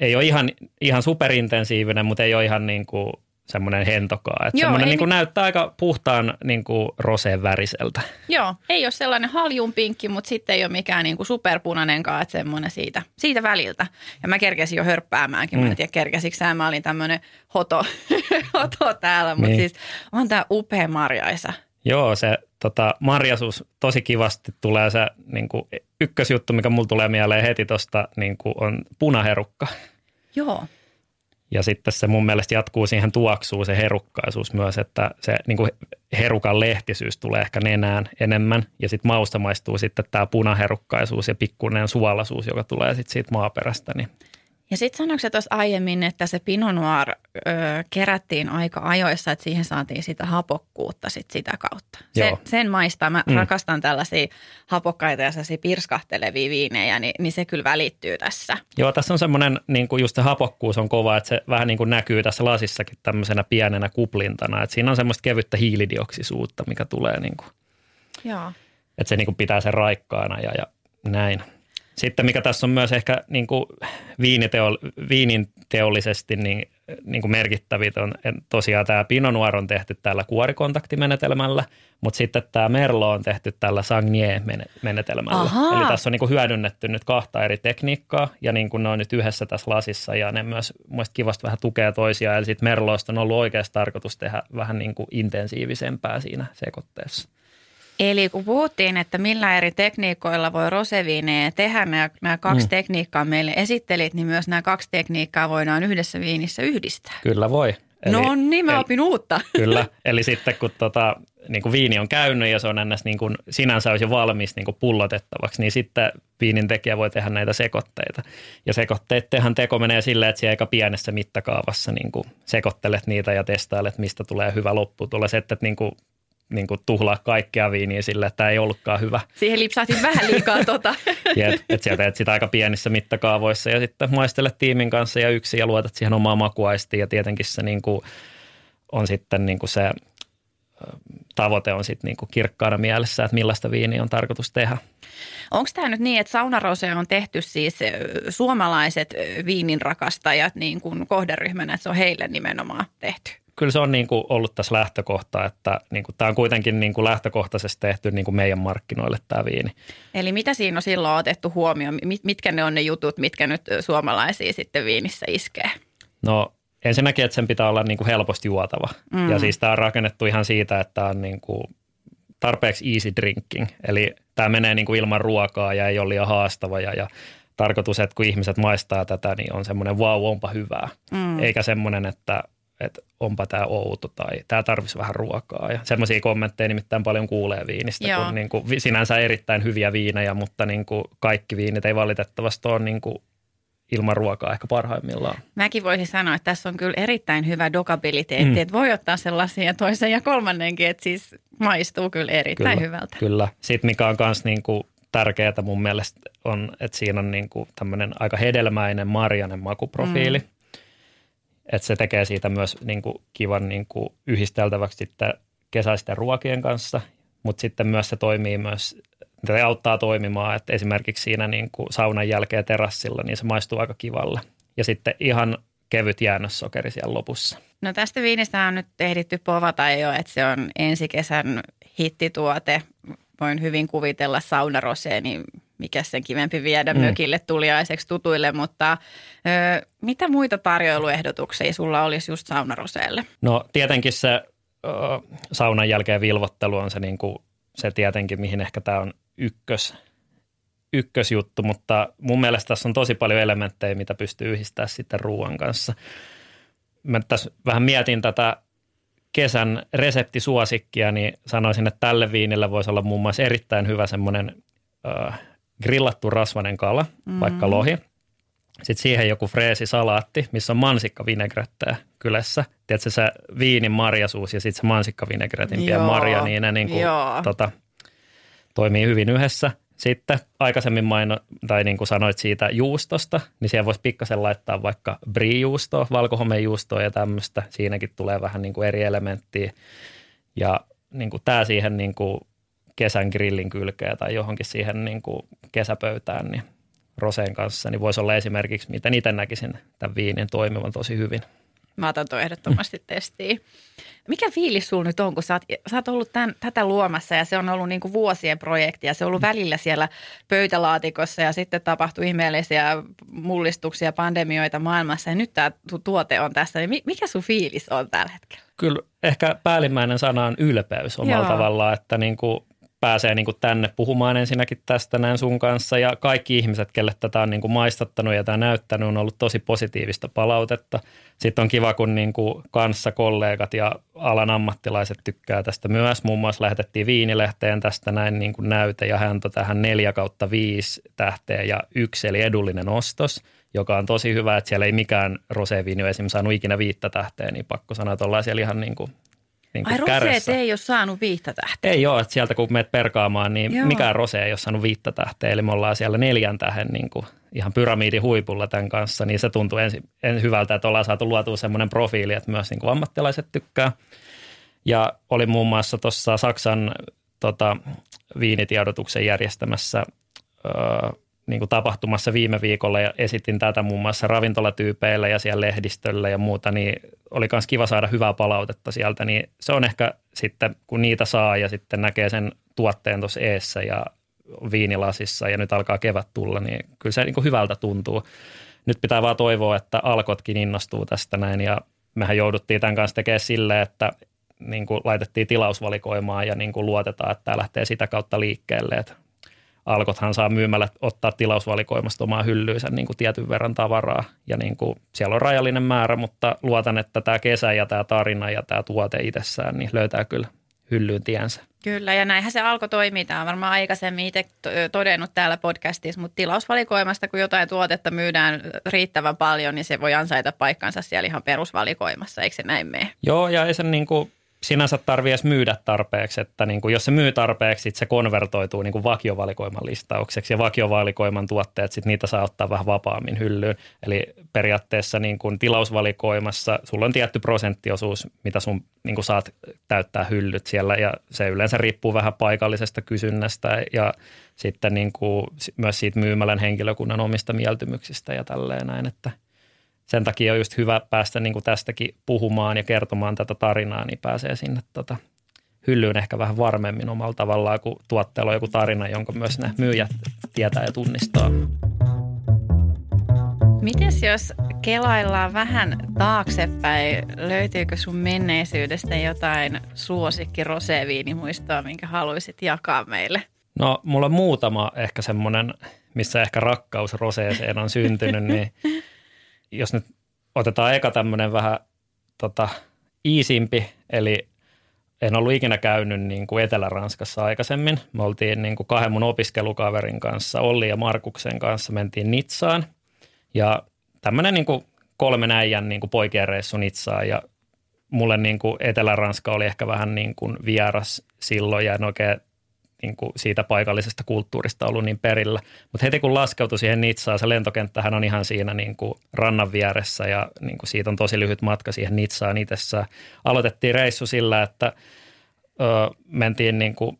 ei ole ihan, ihan superintensiivinen, mutta ei ole ihan niin kuin semmoinen hentokaa. Että Joo, semmoinen niin kuin niin... näyttää aika puhtaan niin kuin roseen väriseltä. Joo, ei ole sellainen haljun pinkki, mutta sitten ei ole mikään niin kuin superpunainenkaan, että semmoinen siitä, siitä väliltä. Ja mä kerkesin jo hörppäämäänkin, mm. mä en tiedä kerkesikö sä, mä olin tämmöinen hoto, hoto täällä, mutta niin. siis on tämä upea marjaisa. Joo, se tota, marjasuus tosi kivasti tulee se niin kuin ykkösjuttu, mikä mulla tulee mieleen heti tuosta, niin on punaherukka. Joo. Ja sitten se mun mielestä jatkuu siihen tuoksuun se herukkaisuus myös, että se niin kuin herukan lehtisyys tulee ehkä nenään enemmän. Ja sitten mausta maistuu sitten tämä punaherukkaisuus ja pikkuinen suolaisuus, joka tulee sitten siitä maaperästä. Niin ja sitten sanoiko tuossa aiemmin, että se Pinot Noir ö, kerättiin aika ajoissa, että siihen saatiin sitä hapokkuutta sit sitä kautta. Se, sen maistaa. Mä mm. rakastan tällaisia hapokkaita ja sellaisia pirskahtelevia viinejä, niin, niin se kyllä välittyy tässä. Joo, tässä on semmoinen, niin kuin just se hapokkuus on kova, että se vähän niin kuin näkyy tässä lasissakin tämmöisenä pienenä kuplintana. Että siinä on semmoista kevyttä hiilidioksisuutta, mikä tulee niin kuin, Joo. että se niin kuin pitää sen raikkaana ja, ja näin. Sitten mikä tässä on myös ehkä niin kuin viiniteo, viinin teollisesti niin, niin kuin merkittävit on tosiaan tämä Pinot Noir on tehty tällä kuorikontaktimenetelmällä, mutta sitten tämä Merlot on tehty tällä Sagnier-menetelmällä. Ahaa. Eli tässä on niin kuin hyödynnetty nyt kahta eri tekniikkaa ja niin kuin ne on nyt yhdessä tässä lasissa ja ne myös muista kivasti vähän tukee toisiaan. Eli sitten Merloista on ollut oikeasti tarkoitus tehdä vähän niin kuin intensiivisempää siinä sekoitteessa. Eli kun puhuttiin, että millä eri tekniikoilla voi roseviineja tehdä, nämä, nämä kaksi mm. tekniikkaa meille esittelit, niin myös nämä kaksi tekniikkaa voidaan yhdessä viinissä yhdistää. Kyllä voi. Eli, no niin, mä opin uutta. Kyllä, eli sitten kun tota, niin kuin viini on käynyt ja se on ennäs niin kuin sinänsä olisi jo valmis niin kuin pullotettavaksi, niin sitten viinin tekijä voi tehdä näitä sekoitteita. Ja sekoitteittenhan teko menee silleen, että siellä aika pienessä mittakaavassa niin kuin sekoittelet niitä ja testailet, mistä tulee hyvä lopputulos, että niin kuin niin kuin tuhlaa kaikkea viiniä sille, että ei ollutkaan hyvä. Siihen lipsahti vähän liikaa tota. Jep, että sieltä teet sitä aika pienissä mittakaavoissa ja sitten maistelet tiimin kanssa ja yksin ja luotat siihen omaa makuaistiin ja tietenkin se niin kuin on sitten niin kuin se tavoite on sitten niin kuin kirkkaana mielessä, että millaista viiniä on tarkoitus tehdä. Onko tämä nyt niin, että saunarose on tehty siis suomalaiset viininrakastajat niin kuin kohderyhmänä, että se on heille nimenomaan tehty? Kyllä se on niin kuin ollut tässä lähtökohta, että niin kuin, tämä on kuitenkin niin kuin lähtökohtaisesti tehty niin kuin meidän markkinoille tämä viini. Eli mitä siinä on silloin otettu huomioon? Mitkä ne on ne jutut, mitkä nyt suomalaisia sitten viinissä iskee? No ensinnäkin, että sen pitää olla niin kuin helposti juotava. Mm. Ja siis tämä on rakennettu ihan siitä, että tämä on niin kuin tarpeeksi easy drinking. Eli tämä menee niin kuin ilman ruokaa ja ei ole liian haastava ja, ja tarkoitus, että kun ihmiset maistaa tätä, niin on semmoinen wow, onpa hyvää. Mm. Eikä semmoinen, että että onpa tämä outo tai tämä tarvitsisi vähän ruokaa. Ja semmoisia kommentteja nimittäin paljon kuulee viinistä, Joo. kun niin kuin, sinänsä erittäin hyviä viinejä, mutta niin kuin kaikki viinit ei valitettavasti ole niin kuin ilman ruokaa ehkä parhaimmillaan. Mäkin voisin sanoa, että tässä on kyllä erittäin hyvä dokabiliteetti, mm. että voi ottaa sellaisia toisen ja kolmannenkin, että siis maistuu kyllä erittäin kyllä, hyvältä. Kyllä. Sitten mikä on myös niin kuin tärkeää mun mielestä on, että siinä on niin kuin tämmöinen aika hedelmäinen marjanen makuprofiili. Mm että se tekee siitä myös niin kuin kivan niin kuin yhdisteltäväksi kesäisten ruokien kanssa, mutta sitten myös se toimii myös, se auttaa toimimaan, että esimerkiksi siinä niin kuin saunan jälkeen terassilla, niin se maistuu aika kivalle. Ja sitten ihan kevyt jäännössokeri siellä lopussa. No tästä viinistä on nyt ehditty povata jo, että se on ensi kesän hittituote. Voin hyvin kuvitella saunaroseen, niin mikä sen kivempi viedä mm. mökille tuliaiseksi tutuille, mutta ö, mitä muita tarjoiluehdotuksia sulla olisi just saunaroseelle? No tietenkin se ö, saunan jälkeen vilvottelu on se, niin kuin, se tietenkin, mihin ehkä tämä on ykkös, ykkösjuttu, mutta mun mielestä tässä on tosi paljon elementtejä, mitä pystyy yhdistämään sitten ruoan kanssa. Mä tässä vähän mietin tätä kesän reseptisuosikkia, niin sanoisin, että tälle viinille voisi olla muun muassa erittäin hyvä semmoinen grillattu rasvanen kala, mm. vaikka lohi. Sitten siihen joku freesi salaatti, missä on mansikkavinegretteä kylässä. Tiedätkö se viinin marjasuus ja sitten se mansikkavinegretin pien marja, niin ne niin kuin, tota, toimii hyvin yhdessä. Sitten aikaisemmin maino, tai niin kuin sanoit siitä juustosta, niin siellä voisi pikkasen laittaa vaikka brie-juustoa, valkohomejuustoa ja tämmöistä. Siinäkin tulee vähän niin kuin eri elementtiä. Ja niin kuin tämä siihen niin kuin kesän grillin kylkeä tai johonkin siihen niin kuin kesäpöytään, niin roseen kanssa, niin voisi olla esimerkiksi, miten itse näkisin tämän viinin toimivan tosi hyvin. Mä otan tuon ehdottomasti testiin. Mikä fiilis sulla nyt on, kun sä oot, sä oot ollut tämän, tätä luomassa ja se on ollut niin kuin vuosien projekti ja se on ollut välillä siellä pöytälaatikossa ja sitten tapahtui ihmeellisiä mullistuksia, pandemioita maailmassa ja nyt tämä tuote on tässä. Niin mikä sun fiilis on tällä hetkellä? Kyllä ehkä päällimmäinen sana on ylpeys omalla Joo. tavallaan, että niin kuin pääsee niin kuin tänne puhumaan ensinnäkin tästä näin sun kanssa ja kaikki ihmiset, kelle tätä on niin kuin maistattanut ja tämä näyttänyt, on ollut tosi positiivista palautetta. Sitten on kiva, kun niin kuin kanssa kollegat ja alan ammattilaiset tykkää tästä myös. Muun muassa lähetettiin Viinilehteen tästä näin niin kuin näyte ja hän tähän 4 kautta 5 tähteä ja yksi eli edullinen ostos – joka on tosi hyvä, että siellä ei mikään roseviini ole esimerkiksi saanut ikinä viittä tähteä, niin pakko sanoa, että ollaan siellä ihan niin kuin niin Ai roseet ei ole saanut viittä tähteä? Ei ole, että sieltä kun meet perkaamaan, niin Joo. mikään rose ei ole saanut viittä tähteä. Eli me ollaan siellä neljän tähän niin kuin ihan pyramiidin huipulla tämän kanssa, niin se tuntuu ensin, ensin hyvältä, että ollaan saatu luotua semmoinen profiili, että myös niin kuin ammattilaiset tykkää. Ja oli muun muassa tuossa Saksan tota, viinitiedotuksen järjestämässä öö, niin kuin tapahtumassa viime viikolla ja esitin tätä muun muassa ravintolatyypeillä ja siellä lehdistöllä ja muuta, niin oli myös kiva saada hyvää palautetta sieltä, niin se on ehkä sitten, kun niitä saa ja sitten näkee sen tuotteen tuossa eessä ja viinilasissa ja nyt alkaa kevät tulla, niin kyllä se niin kuin hyvältä tuntuu. Nyt pitää vaan toivoa, että alkotkin innostuu tästä näin ja mehän jouduttiin tämän kanssa tekemään silleen, että niin kuin laitettiin tilausvalikoimaan ja niin kuin luotetaan, että tämä lähtee sitä kautta liikkeelle, että Alkothan saa myymällä ottaa tilausvalikoimasta omaa hyllyynsä niin kuin tietyn verran tavaraa. Ja niin kuin, siellä on rajallinen määrä, mutta luotan, että tämä kesä ja tämä tarina ja tämä tuote itsessään niin löytää kyllä hyllyyn tiensä. Kyllä, ja näinhän se alkoi toimia. Tämä on varmaan aikaisemmin itse todennut täällä podcastissa, mutta tilausvalikoimasta, kun jotain tuotetta myydään riittävän paljon, niin se voi ansaita paikkansa siellä ihan perusvalikoimassa, eikö se näin mene? Joo, ja ei se niin kuin sinänsä tarvitse edes myydä tarpeeksi, että niin kuin jos se myy tarpeeksi, sit se konvertoituu niin kuin vakiovalikoiman listaukseksi ja vakiovalikoiman tuotteet, sit niitä saa ottaa vähän vapaammin hyllyyn. Eli periaatteessa niin kuin tilausvalikoimassa sulla on tietty prosenttiosuus, mitä sun niin kuin saat täyttää hyllyt siellä ja se yleensä riippuu vähän paikallisesta kysynnästä ja sitten niin kuin myös siitä myymälän henkilökunnan omista mieltymyksistä ja tälleen näin, että – sen takia on just hyvä päästä niin kuin tästäkin puhumaan ja kertomaan tätä tarinaa, niin pääsee sinne tota, hyllyyn ehkä vähän varmemmin omalla tavallaan, kun tuotteella on joku tarina, jonka myös ne myyjät tietää ja tunnistaa. Mites jos kelaillaan vähän taaksepäin, löytyykö sun menneisyydestä jotain suosikki roseviinimuistoa, minkä haluaisit jakaa meille? No mulla on muutama ehkä semmoinen, missä ehkä rakkaus roseeseen on syntynyt, niin jos nyt otetaan eka tämmöinen vähän tota, iisimpi, eli en ollut ikinä käynyt niin kuin Etelä-Ranskassa aikaisemmin. Me oltiin niin kuin kahden mun opiskelukaverin kanssa, Olli ja Markuksen kanssa, mentiin Nitsaan. Ja tämmöinen niin kuin kolmen äijän niin kuin poikien reissu Nitsaan ja mulle niin kuin Etelä-Ranska oli ehkä vähän niin kuin vieras silloin ja en oikein niin kuin siitä paikallisesta kulttuurista ollut niin perillä. Mutta heti kun laskeutui siihen Nitsaan, se lentokenttähän on ihan siinä niin kuin rannan vieressä ja niin kuin siitä on tosi lyhyt matka siihen Nitsaan itsessään. Aloitettiin reissu sillä, että ö, mentiin niin kuin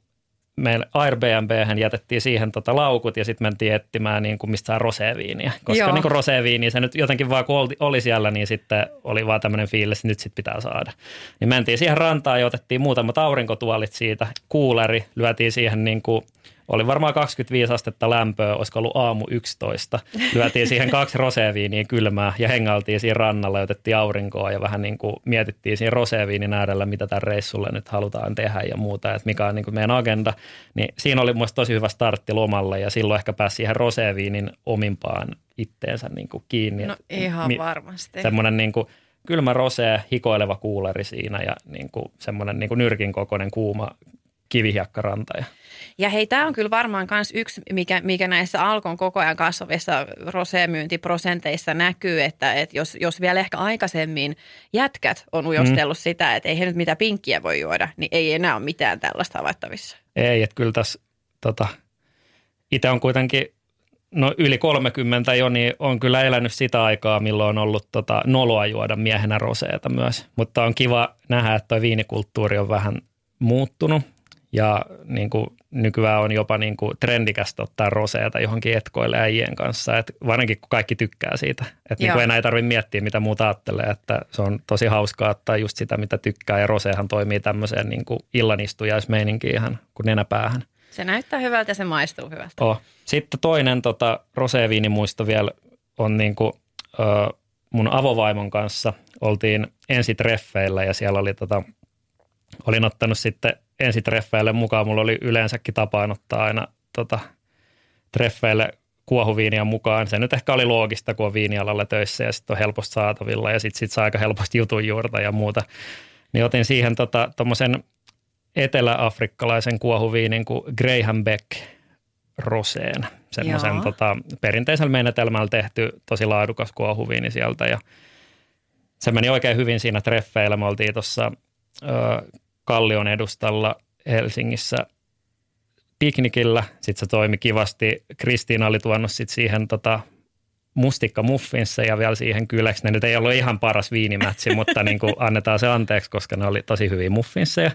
meillä Airbnb jätettiin siihen tota laukut ja sitten mentiin etsimään niin kuin mistä saa roseviiniä. Koska niin kuin roseviiniä se nyt jotenkin vaan kun oli, oli siellä, niin sitten oli vaan tämmöinen fiilis, että nyt sitten pitää saada. Niin mentiin siihen rantaan ja otettiin muutamat aurinkotuolit siitä, kuuleri, lyötiin siihen niin kuin – oli varmaan 25 astetta lämpöä, olisiko ollut aamu 11. Lyötiin siihen kaksi roseviiniä kylmää ja hengaltiin siinä rannalla otettiin aurinkoa ja vähän niin kuin mietittiin siinä roseviinin äärellä, mitä tämän reissulle nyt halutaan tehdä ja muuta, että mikä on niin kuin meidän agenda. Niin siinä oli mun tosi hyvä startti lomalle ja silloin ehkä pääsi siihen roseviinin omimpaan itteensä niin kuin kiinni. No ihan mi- varmasti. Semmoinen niin kuin kylmä rosee, hikoileva kuuleri siinä ja niin kuin semmoinen niin kuin nyrkin kokoinen kuuma kivihiekkaranta. Ja Ja hei, tämä on kyllä varmaan myös yksi, mikä, mikä näissä Alkon koko ajan kasvavissa roseemyyntiprosenteissa näkyy, että, että jos, jos vielä ehkä aikaisemmin jätkät on ujostellut mm. sitä, että ei he nyt mitä pinkkiä voi juoda, niin ei enää ole mitään tällaista havaittavissa. Ei, että kyllä tässä tota, itse on kuitenkin no yli 30 jo, niin on kyllä elänyt sitä aikaa, milloin on ollut tota, noloa juoda miehenä roseeta myös. Mutta on kiva nähdä, että tuo viinikulttuuri on vähän muuttunut ja niin kuin nykyään on jopa niin kuin trendikästä ottaa roseeta johonkin etkoille äijien kanssa, et varsinkin kun kaikki tykkää siitä. Että niin kuin enää ei tarvitse miettiä, mitä muuta ajattelee, että se on tosi hauskaa ottaa just sitä, mitä tykkää. Ja rosehan toimii tämmöiseen niin kuin illanistujaismeininkiin ihan kuin nenäpäähän. Se näyttää hyvältä ja se maistuu hyvältä. Oh. Sitten toinen tota, roseviinimuisto vielä on niin kuin, ö, mun avovaimon kanssa. Oltiin ensitreffeillä ja siellä oli tota, olin ottanut sitten ensitreffeille mukaan. Mulla oli yleensäkin tapaan ottaa aina tota, treffeille kuohuviiniä mukaan. Se nyt ehkä oli loogista, kun on viinialalla töissä ja sitten on helposti saatavilla ja sitten sit saa aika helposti jutun juurta ja muuta. Niin otin siihen tuommoisen tota, etelä-afrikkalaisen kuohuviinin kuin Graham Beck Roseen. Semmoisen tota, perinteisellä menetelmällä tehty tosi laadukas kuohuviini sieltä ja se meni oikein hyvin siinä treffeillä. Me oltiin tuossa Kallion edustalla Helsingissä piknikillä. Sitten se toimi kivasti. Kristiina oli tuonut sit siihen tota, mustikka muffinsa ja vielä siihen kyläksi. Ne nyt ei ollut ihan paras viinimätsi, mutta niin kuin annetaan se anteeksi, koska ne oli tosi hyviä muffinseja.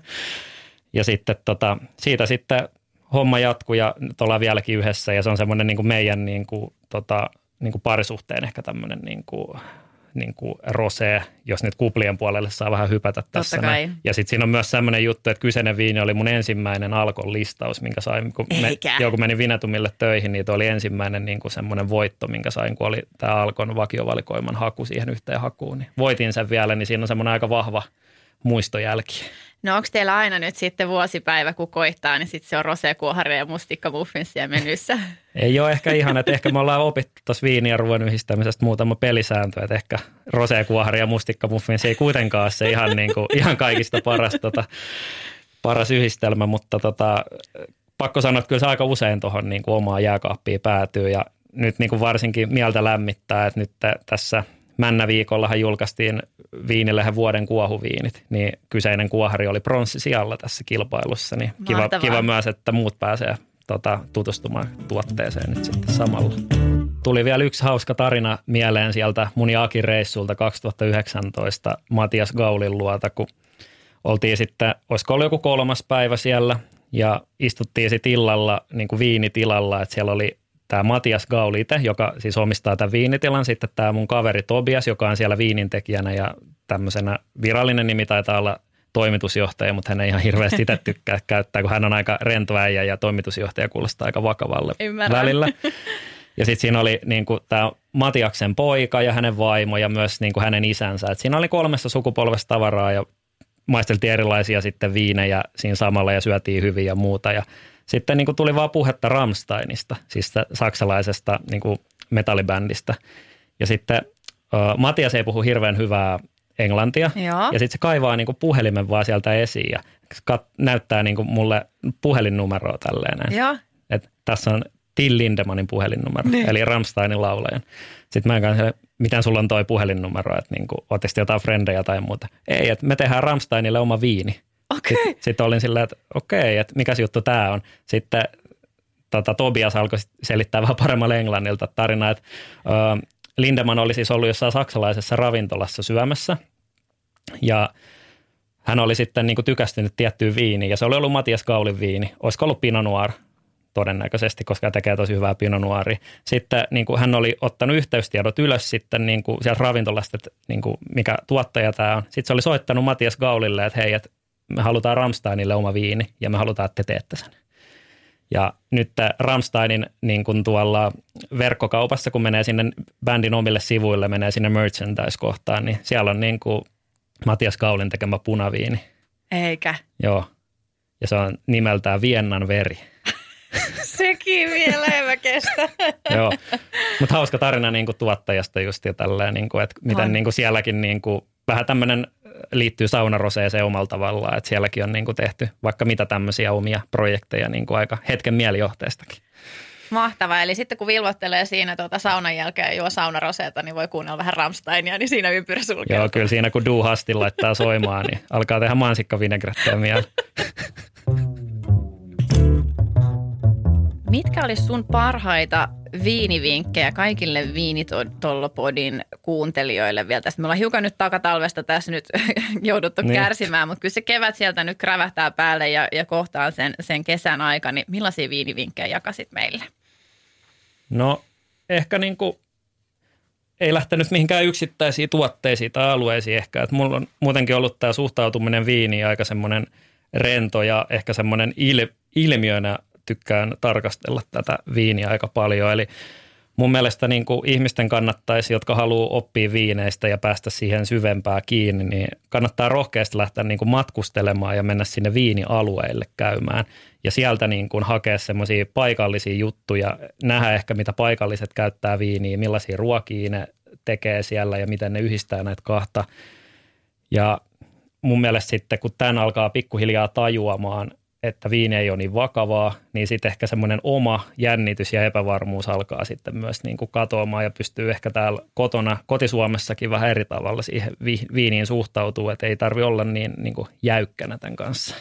Ja sitten tota, siitä sitten homma jatkuu ja nyt ollaan vieläkin yhdessä ja se on semmoinen niin kuin meidän niin kuin, tota, niin kuin parisuhteen ehkä tämmöinen niin kuin niin kuin rosee, jos nyt kuplien puolelle saa vähän hypätä tässä. Ja sitten siinä on myös sellainen juttu, että kyseinen viini oli mun ensimmäinen Alkon listaus, minkä sain, kun, me, jo, kun menin Vinetumille töihin, niin oli ensimmäinen niin kuin semmoinen voitto, minkä sain, kun oli tämä Alkon vakiovalikoiman haku siihen yhteen hakuun. Niin voitin sen vielä, niin siinä on semmoinen aika vahva muistojälki. No onko teillä aina nyt sitten vuosipäivä, kun koittaa, niin sitten se on rosekuohari ja mustikka muffinsia menyssä? Ei ole ehkä ihan, että ehkä me ollaan opittu tuossa ja ruoan yhdistämisestä muutama pelisääntö, että ehkä rosekuohari ja mustikka muffinsia ei kuitenkaan ole se ihan, niin kuin, ihan kaikista paras, tota, paras yhdistelmä, mutta tota, pakko sanoa, että kyllä se aika usein tuohon niin omaan jääkaappiin päätyy ja nyt niin kuin varsinkin mieltä lämmittää, että nyt tässä – Männä-viikollahan julkaistiin viinilehen vuoden kuohuviinit, niin kyseinen kuohari oli pronssisijalla tässä kilpailussa, niin kiva, kiva myös, että muut pääsee tota, tutustumaan tuotteeseen nyt sitten samalla. Tuli vielä yksi hauska tarina mieleen sieltä mun Akin reissulta 2019 Matias Gaulin luota, kun oltiin sitten, olisiko ollut joku kolmas päivä siellä ja istuttiin sitten illalla niin kuin viinitilalla, että siellä oli tämä Matias Gaulite, joka siis omistaa tämän viinitilan, sitten tämä mun kaveri Tobias, joka on siellä viinintekijänä ja tämmöisenä virallinen nimi taitaa olla toimitusjohtaja, mutta hän ei ihan hirveästi itse tykkää käyttää, kun hän on aika rento äijä ja toimitusjohtaja kuulostaa aika vakavalle Ymmärrän. välillä. Ja sitten siinä oli niin tämä Matiaksen poika ja hänen vaimo ja myös niin kuin hänen isänsä. Et siinä oli kolmessa sukupolvesta tavaraa ja maisteltiin erilaisia sitten viinejä siinä samalla ja syötiin hyvin ja muuta. Ja sitten niin kuin tuli vaan puhetta Rammsteinista, siis saksalaisesta niin kuin metallibändistä. Ja sitten uh, Matias ei puhu hirveän hyvää englantia. Joo. Ja sitten se kaivaa niin kuin puhelimen vaan sieltä esiin ja kat- näyttää niin kuin mulle puhelinnumeroa tälleen. Joo. Et tässä on Till Lindemanin puhelinnumero, niin. eli Rammsteinin laulajan. Sitten mä en kanssa, miten sulla on toi puhelinnumero, että niin jotain frendejä tai muuta. Ei, että me tehdään Rammsteinille oma viini. Okay. Sitten, sitten olin silleen, että okei, okay, että mikä juttu tämä on. Sitten tota, Tobias alkoi selittää vähän paremmalla englannilta tarinaa, että ö, Lindemann oli siis ollut jossain saksalaisessa ravintolassa syömässä ja hän oli sitten niin kuin tykästynyt tiettyyn viiniin ja se oli ollut Matias Kaulin viini. Olisiko ollut Pinot Noir todennäköisesti, koska hän tekee tosi hyvää Pinot Noiria. Sitten niin kuin hän oli ottanut yhteystiedot ylös sitten niin kuin sieltä ravintolasta, että niin kuin mikä tuottaja tämä on. Sitten se oli soittanut Matias Gaulille, että hei, että me halutaan Ramsteinille oma viini ja me halutaan, että te teette sen. Ja nyt Ramsteinin niin kuin tuolla verkkokaupassa, kun menee sinne bändin omille sivuille, menee sinne merchandise-kohtaan, niin siellä on niin kuin Matias Kaulin tekemä punaviini. Eikä. Joo. Ja se on nimeltään Viennan veri. Sekin vielä en kestä. Joo, mutta hauska tarina niin kuin tuottajasta just ja tälleen, niin kuin, että miten niin kuin sielläkin niin kuin, vähän tämmöinen liittyy saunaroseeseen omalla tavallaan, että sielläkin on niin kuin tehty vaikka mitä tämmöisiä omia projekteja niin kuin aika hetken mielijohteestakin. Mahtavaa. Eli sitten kun vilvottelee siinä tuota saunan jälkeen ja juo saunaroseeta, niin voi kuunnella vähän Ramsteinia, niin siinä ympyrä sulkeutuu. Joo, kyllä siinä kun Du Hasti laittaa soimaan, niin alkaa tehdä mansikkavinegretteä mieleen. Mitkä olisi sun parhaita viinivinkkejä kaikille Viinitollopodin kuuntelijoille vielä tästä? Me ollaan hiukan nyt takatalvesta tässä nyt jouduttu niin. kärsimään, mutta kyllä se kevät sieltä nyt krävähtää päälle ja, ja kohtaan sen, sen kesän aika, niin millaisia viinivinkkejä jakasit meille? No ehkä niin kuin ei lähtenyt mihinkään yksittäisiin tuotteisiin tai alueisiin ehkä. Että mulla on muutenkin ollut tämä suhtautuminen viiniin aika semmoinen rento ja ehkä semmoinen il, ilmiönä tykkään tarkastella tätä viiniä aika paljon. Eli mun mielestä niin kuin ihmisten kannattaisi, jotka haluaa oppia viineistä ja päästä siihen syvempää kiinni, niin kannattaa rohkeasti lähteä niin kuin matkustelemaan ja mennä sinne viinialueille käymään. Ja sieltä niin kuin hakea semmoisia paikallisia juttuja, nähdä ehkä mitä paikalliset käyttää viiniä, millaisia ruokia ne tekee siellä ja miten ne yhdistää näitä kahta. Ja mun mielestä sitten, kun tämän alkaa pikkuhiljaa tajuamaan, että viini ei ole niin vakavaa, niin sitten ehkä semmoinen oma jännitys ja epävarmuus alkaa sitten myös niin kuin katoamaan ja pystyy ehkä täällä kotona, kotisuomessakin vähän eri tavalla siihen viiniin suhtautuu, että ei tarvi olla niin, niin kuin jäykkänä tämän kanssa.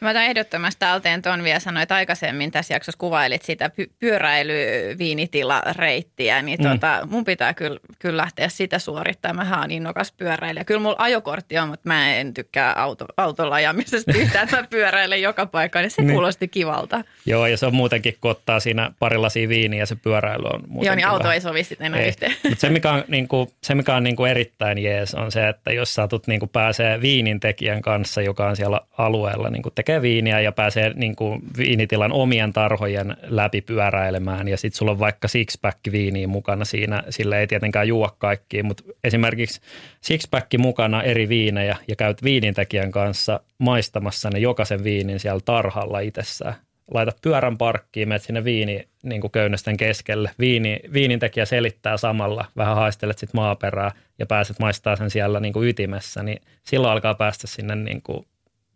Mä otan ehdottomasti talteen tuon vielä sanoit aikaisemmin tässä jaksossa kuvailit sitä py- pyöräilyviinitilareittiä, niin mm. tota, mun pitää kyllä, kyllä lähteä sitä suorittamaan. Mä oon innokas pyöräilijä. Kyllä mulla ajokortti on, mutta mä en tykkää auto, autolla ajamisesta yhtään, että mä pyöräilen joka paikkaan, niin se niin. kuulosti kivalta. Joo, ja se on muutenkin, kun ottaa siinä parillasia viiniä ja se pyöräily on muutenkin Joo, niin auto vähän. ei sovi sitten enää yhteen. Mutta se, mikä on, niin kuin, se, mikä on niin kuin erittäin jees, on se, että jos satut niin kuin pääsee viinintekijän kanssa, joka on siellä alueella niin kuin tekee viiniä ja pääsee niin kuin viinitilan omien tarhojen läpi pyöräilemään ja sitten sulla on vaikka sixpack viiniä mukana siinä, sillä ei tietenkään juo kaikkiin, mutta esimerkiksi sixpack mukana eri viinejä ja käyt viinintekijän kanssa maistamassa ne jokaisen viinin siellä tarhalla itsessään. Laitat pyörän parkkiin, menet sinne viini niin kuin köynnösten keskelle. Viini, viinintekijä selittää samalla, vähän haistelet sitten maaperää ja pääset maistaa sen siellä niin kuin ytimessä, niin silloin alkaa päästä sinne niin kuin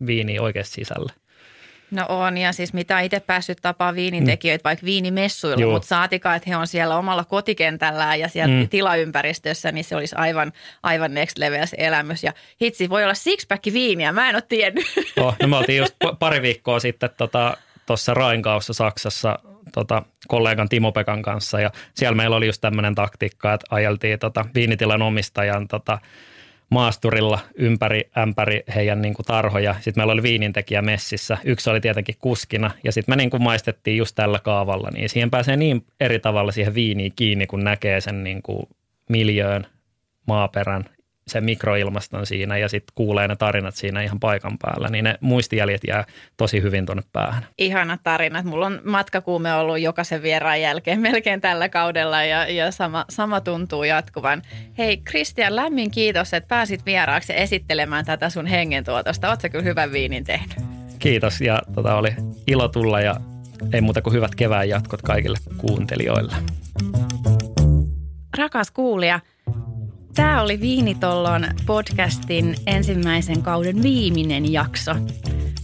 viini oikeasti sisälle. No on, ja siis mitä itse päässyt tapaa viinintekijöitä mm. vaikka viinimessuilla, Joo. mutta saatikaan, että he on siellä omalla kotikentällään ja siellä mm. tilaympäristössä, niin se olisi aivan, aivan next level se elämys. Ja hitsi, voi olla sixpack viiniä, mä en ole tiennyt. Oh, no me oltiin just pari viikkoa sitten tuossa tota, Rainkaussa Saksassa tota, kollegan Timo Pekan kanssa, ja siellä meillä oli just tämmöinen taktiikka, että ajeltiin tota, viinitilan omistajan tota, maasturilla ympäri ämpäri heidän niin kuin tarhoja. Sitten meillä oli viinintekijä messissä. Yksi oli tietenkin kuskina ja sitten me niin kuin maistettiin just tällä kaavalla. Niin siihen pääsee niin eri tavalla siihen viiniin kiinni, kun näkee sen niin kuin miljöön, maaperän se mikroilmaston siinä ja sitten kuulee ne tarinat siinä ihan paikan päällä, niin ne muistijäljet jää tosi hyvin tuonne päähän. Ihana tarinat. Mulla on matkakuume ollut jokaisen vieraan jälkeen melkein tällä kaudella ja, ja sama, sama tuntuu jatkuvan. Hei Kristian, lämmin kiitos, että pääsit vieraaksi esittelemään tätä sun hengentuotosta. Oletko kyllä hyvän viinin tehnyt? Kiitos ja tota, oli ilo tulla ja ei muuta kuin hyvät kevään jatkot kaikille kuuntelijoille. Rakas kuulija, Tämä oli Viinitollon podcastin ensimmäisen kauden viimeinen jakso.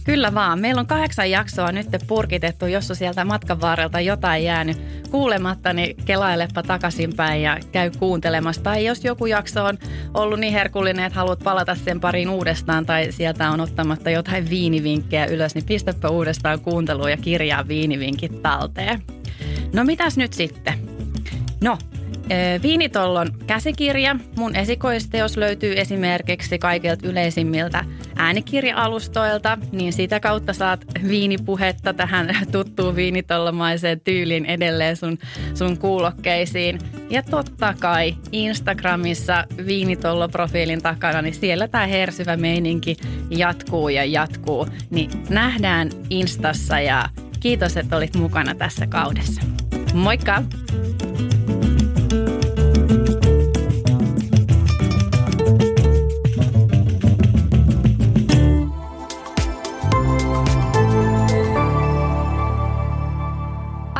Kyllä vaan. Meillä on kahdeksan jaksoa nyt purkitettu. Jos on sieltä matkan varrelta jotain jäänyt kuulematta, niin kelailepa takaisinpäin ja käy kuuntelemassa. Tai jos joku jakso on ollut niin herkullinen, että haluat palata sen pariin uudestaan tai sieltä on ottamatta jotain viinivinkkejä ylös, niin pistäpä uudestaan kuunteluun ja kirjaa viinivinkit talteen. No mitäs nyt sitten? No, Viinitollon käsikirja, mun esikoisteos löytyy esimerkiksi kaikilta yleisimmiltä äänikirja-alustoilta, niin sitä kautta saat viinipuhetta tähän tuttuun viinitollomaiseen tyyliin edelleen sun, sun kuulokkeisiin. Ja totta kai Instagramissa viinitollo-profiilin takana, niin siellä tämä hersyvä meininki jatkuu ja jatkuu. Niin nähdään Instassa ja kiitos, että olit mukana tässä kaudessa. Moikka!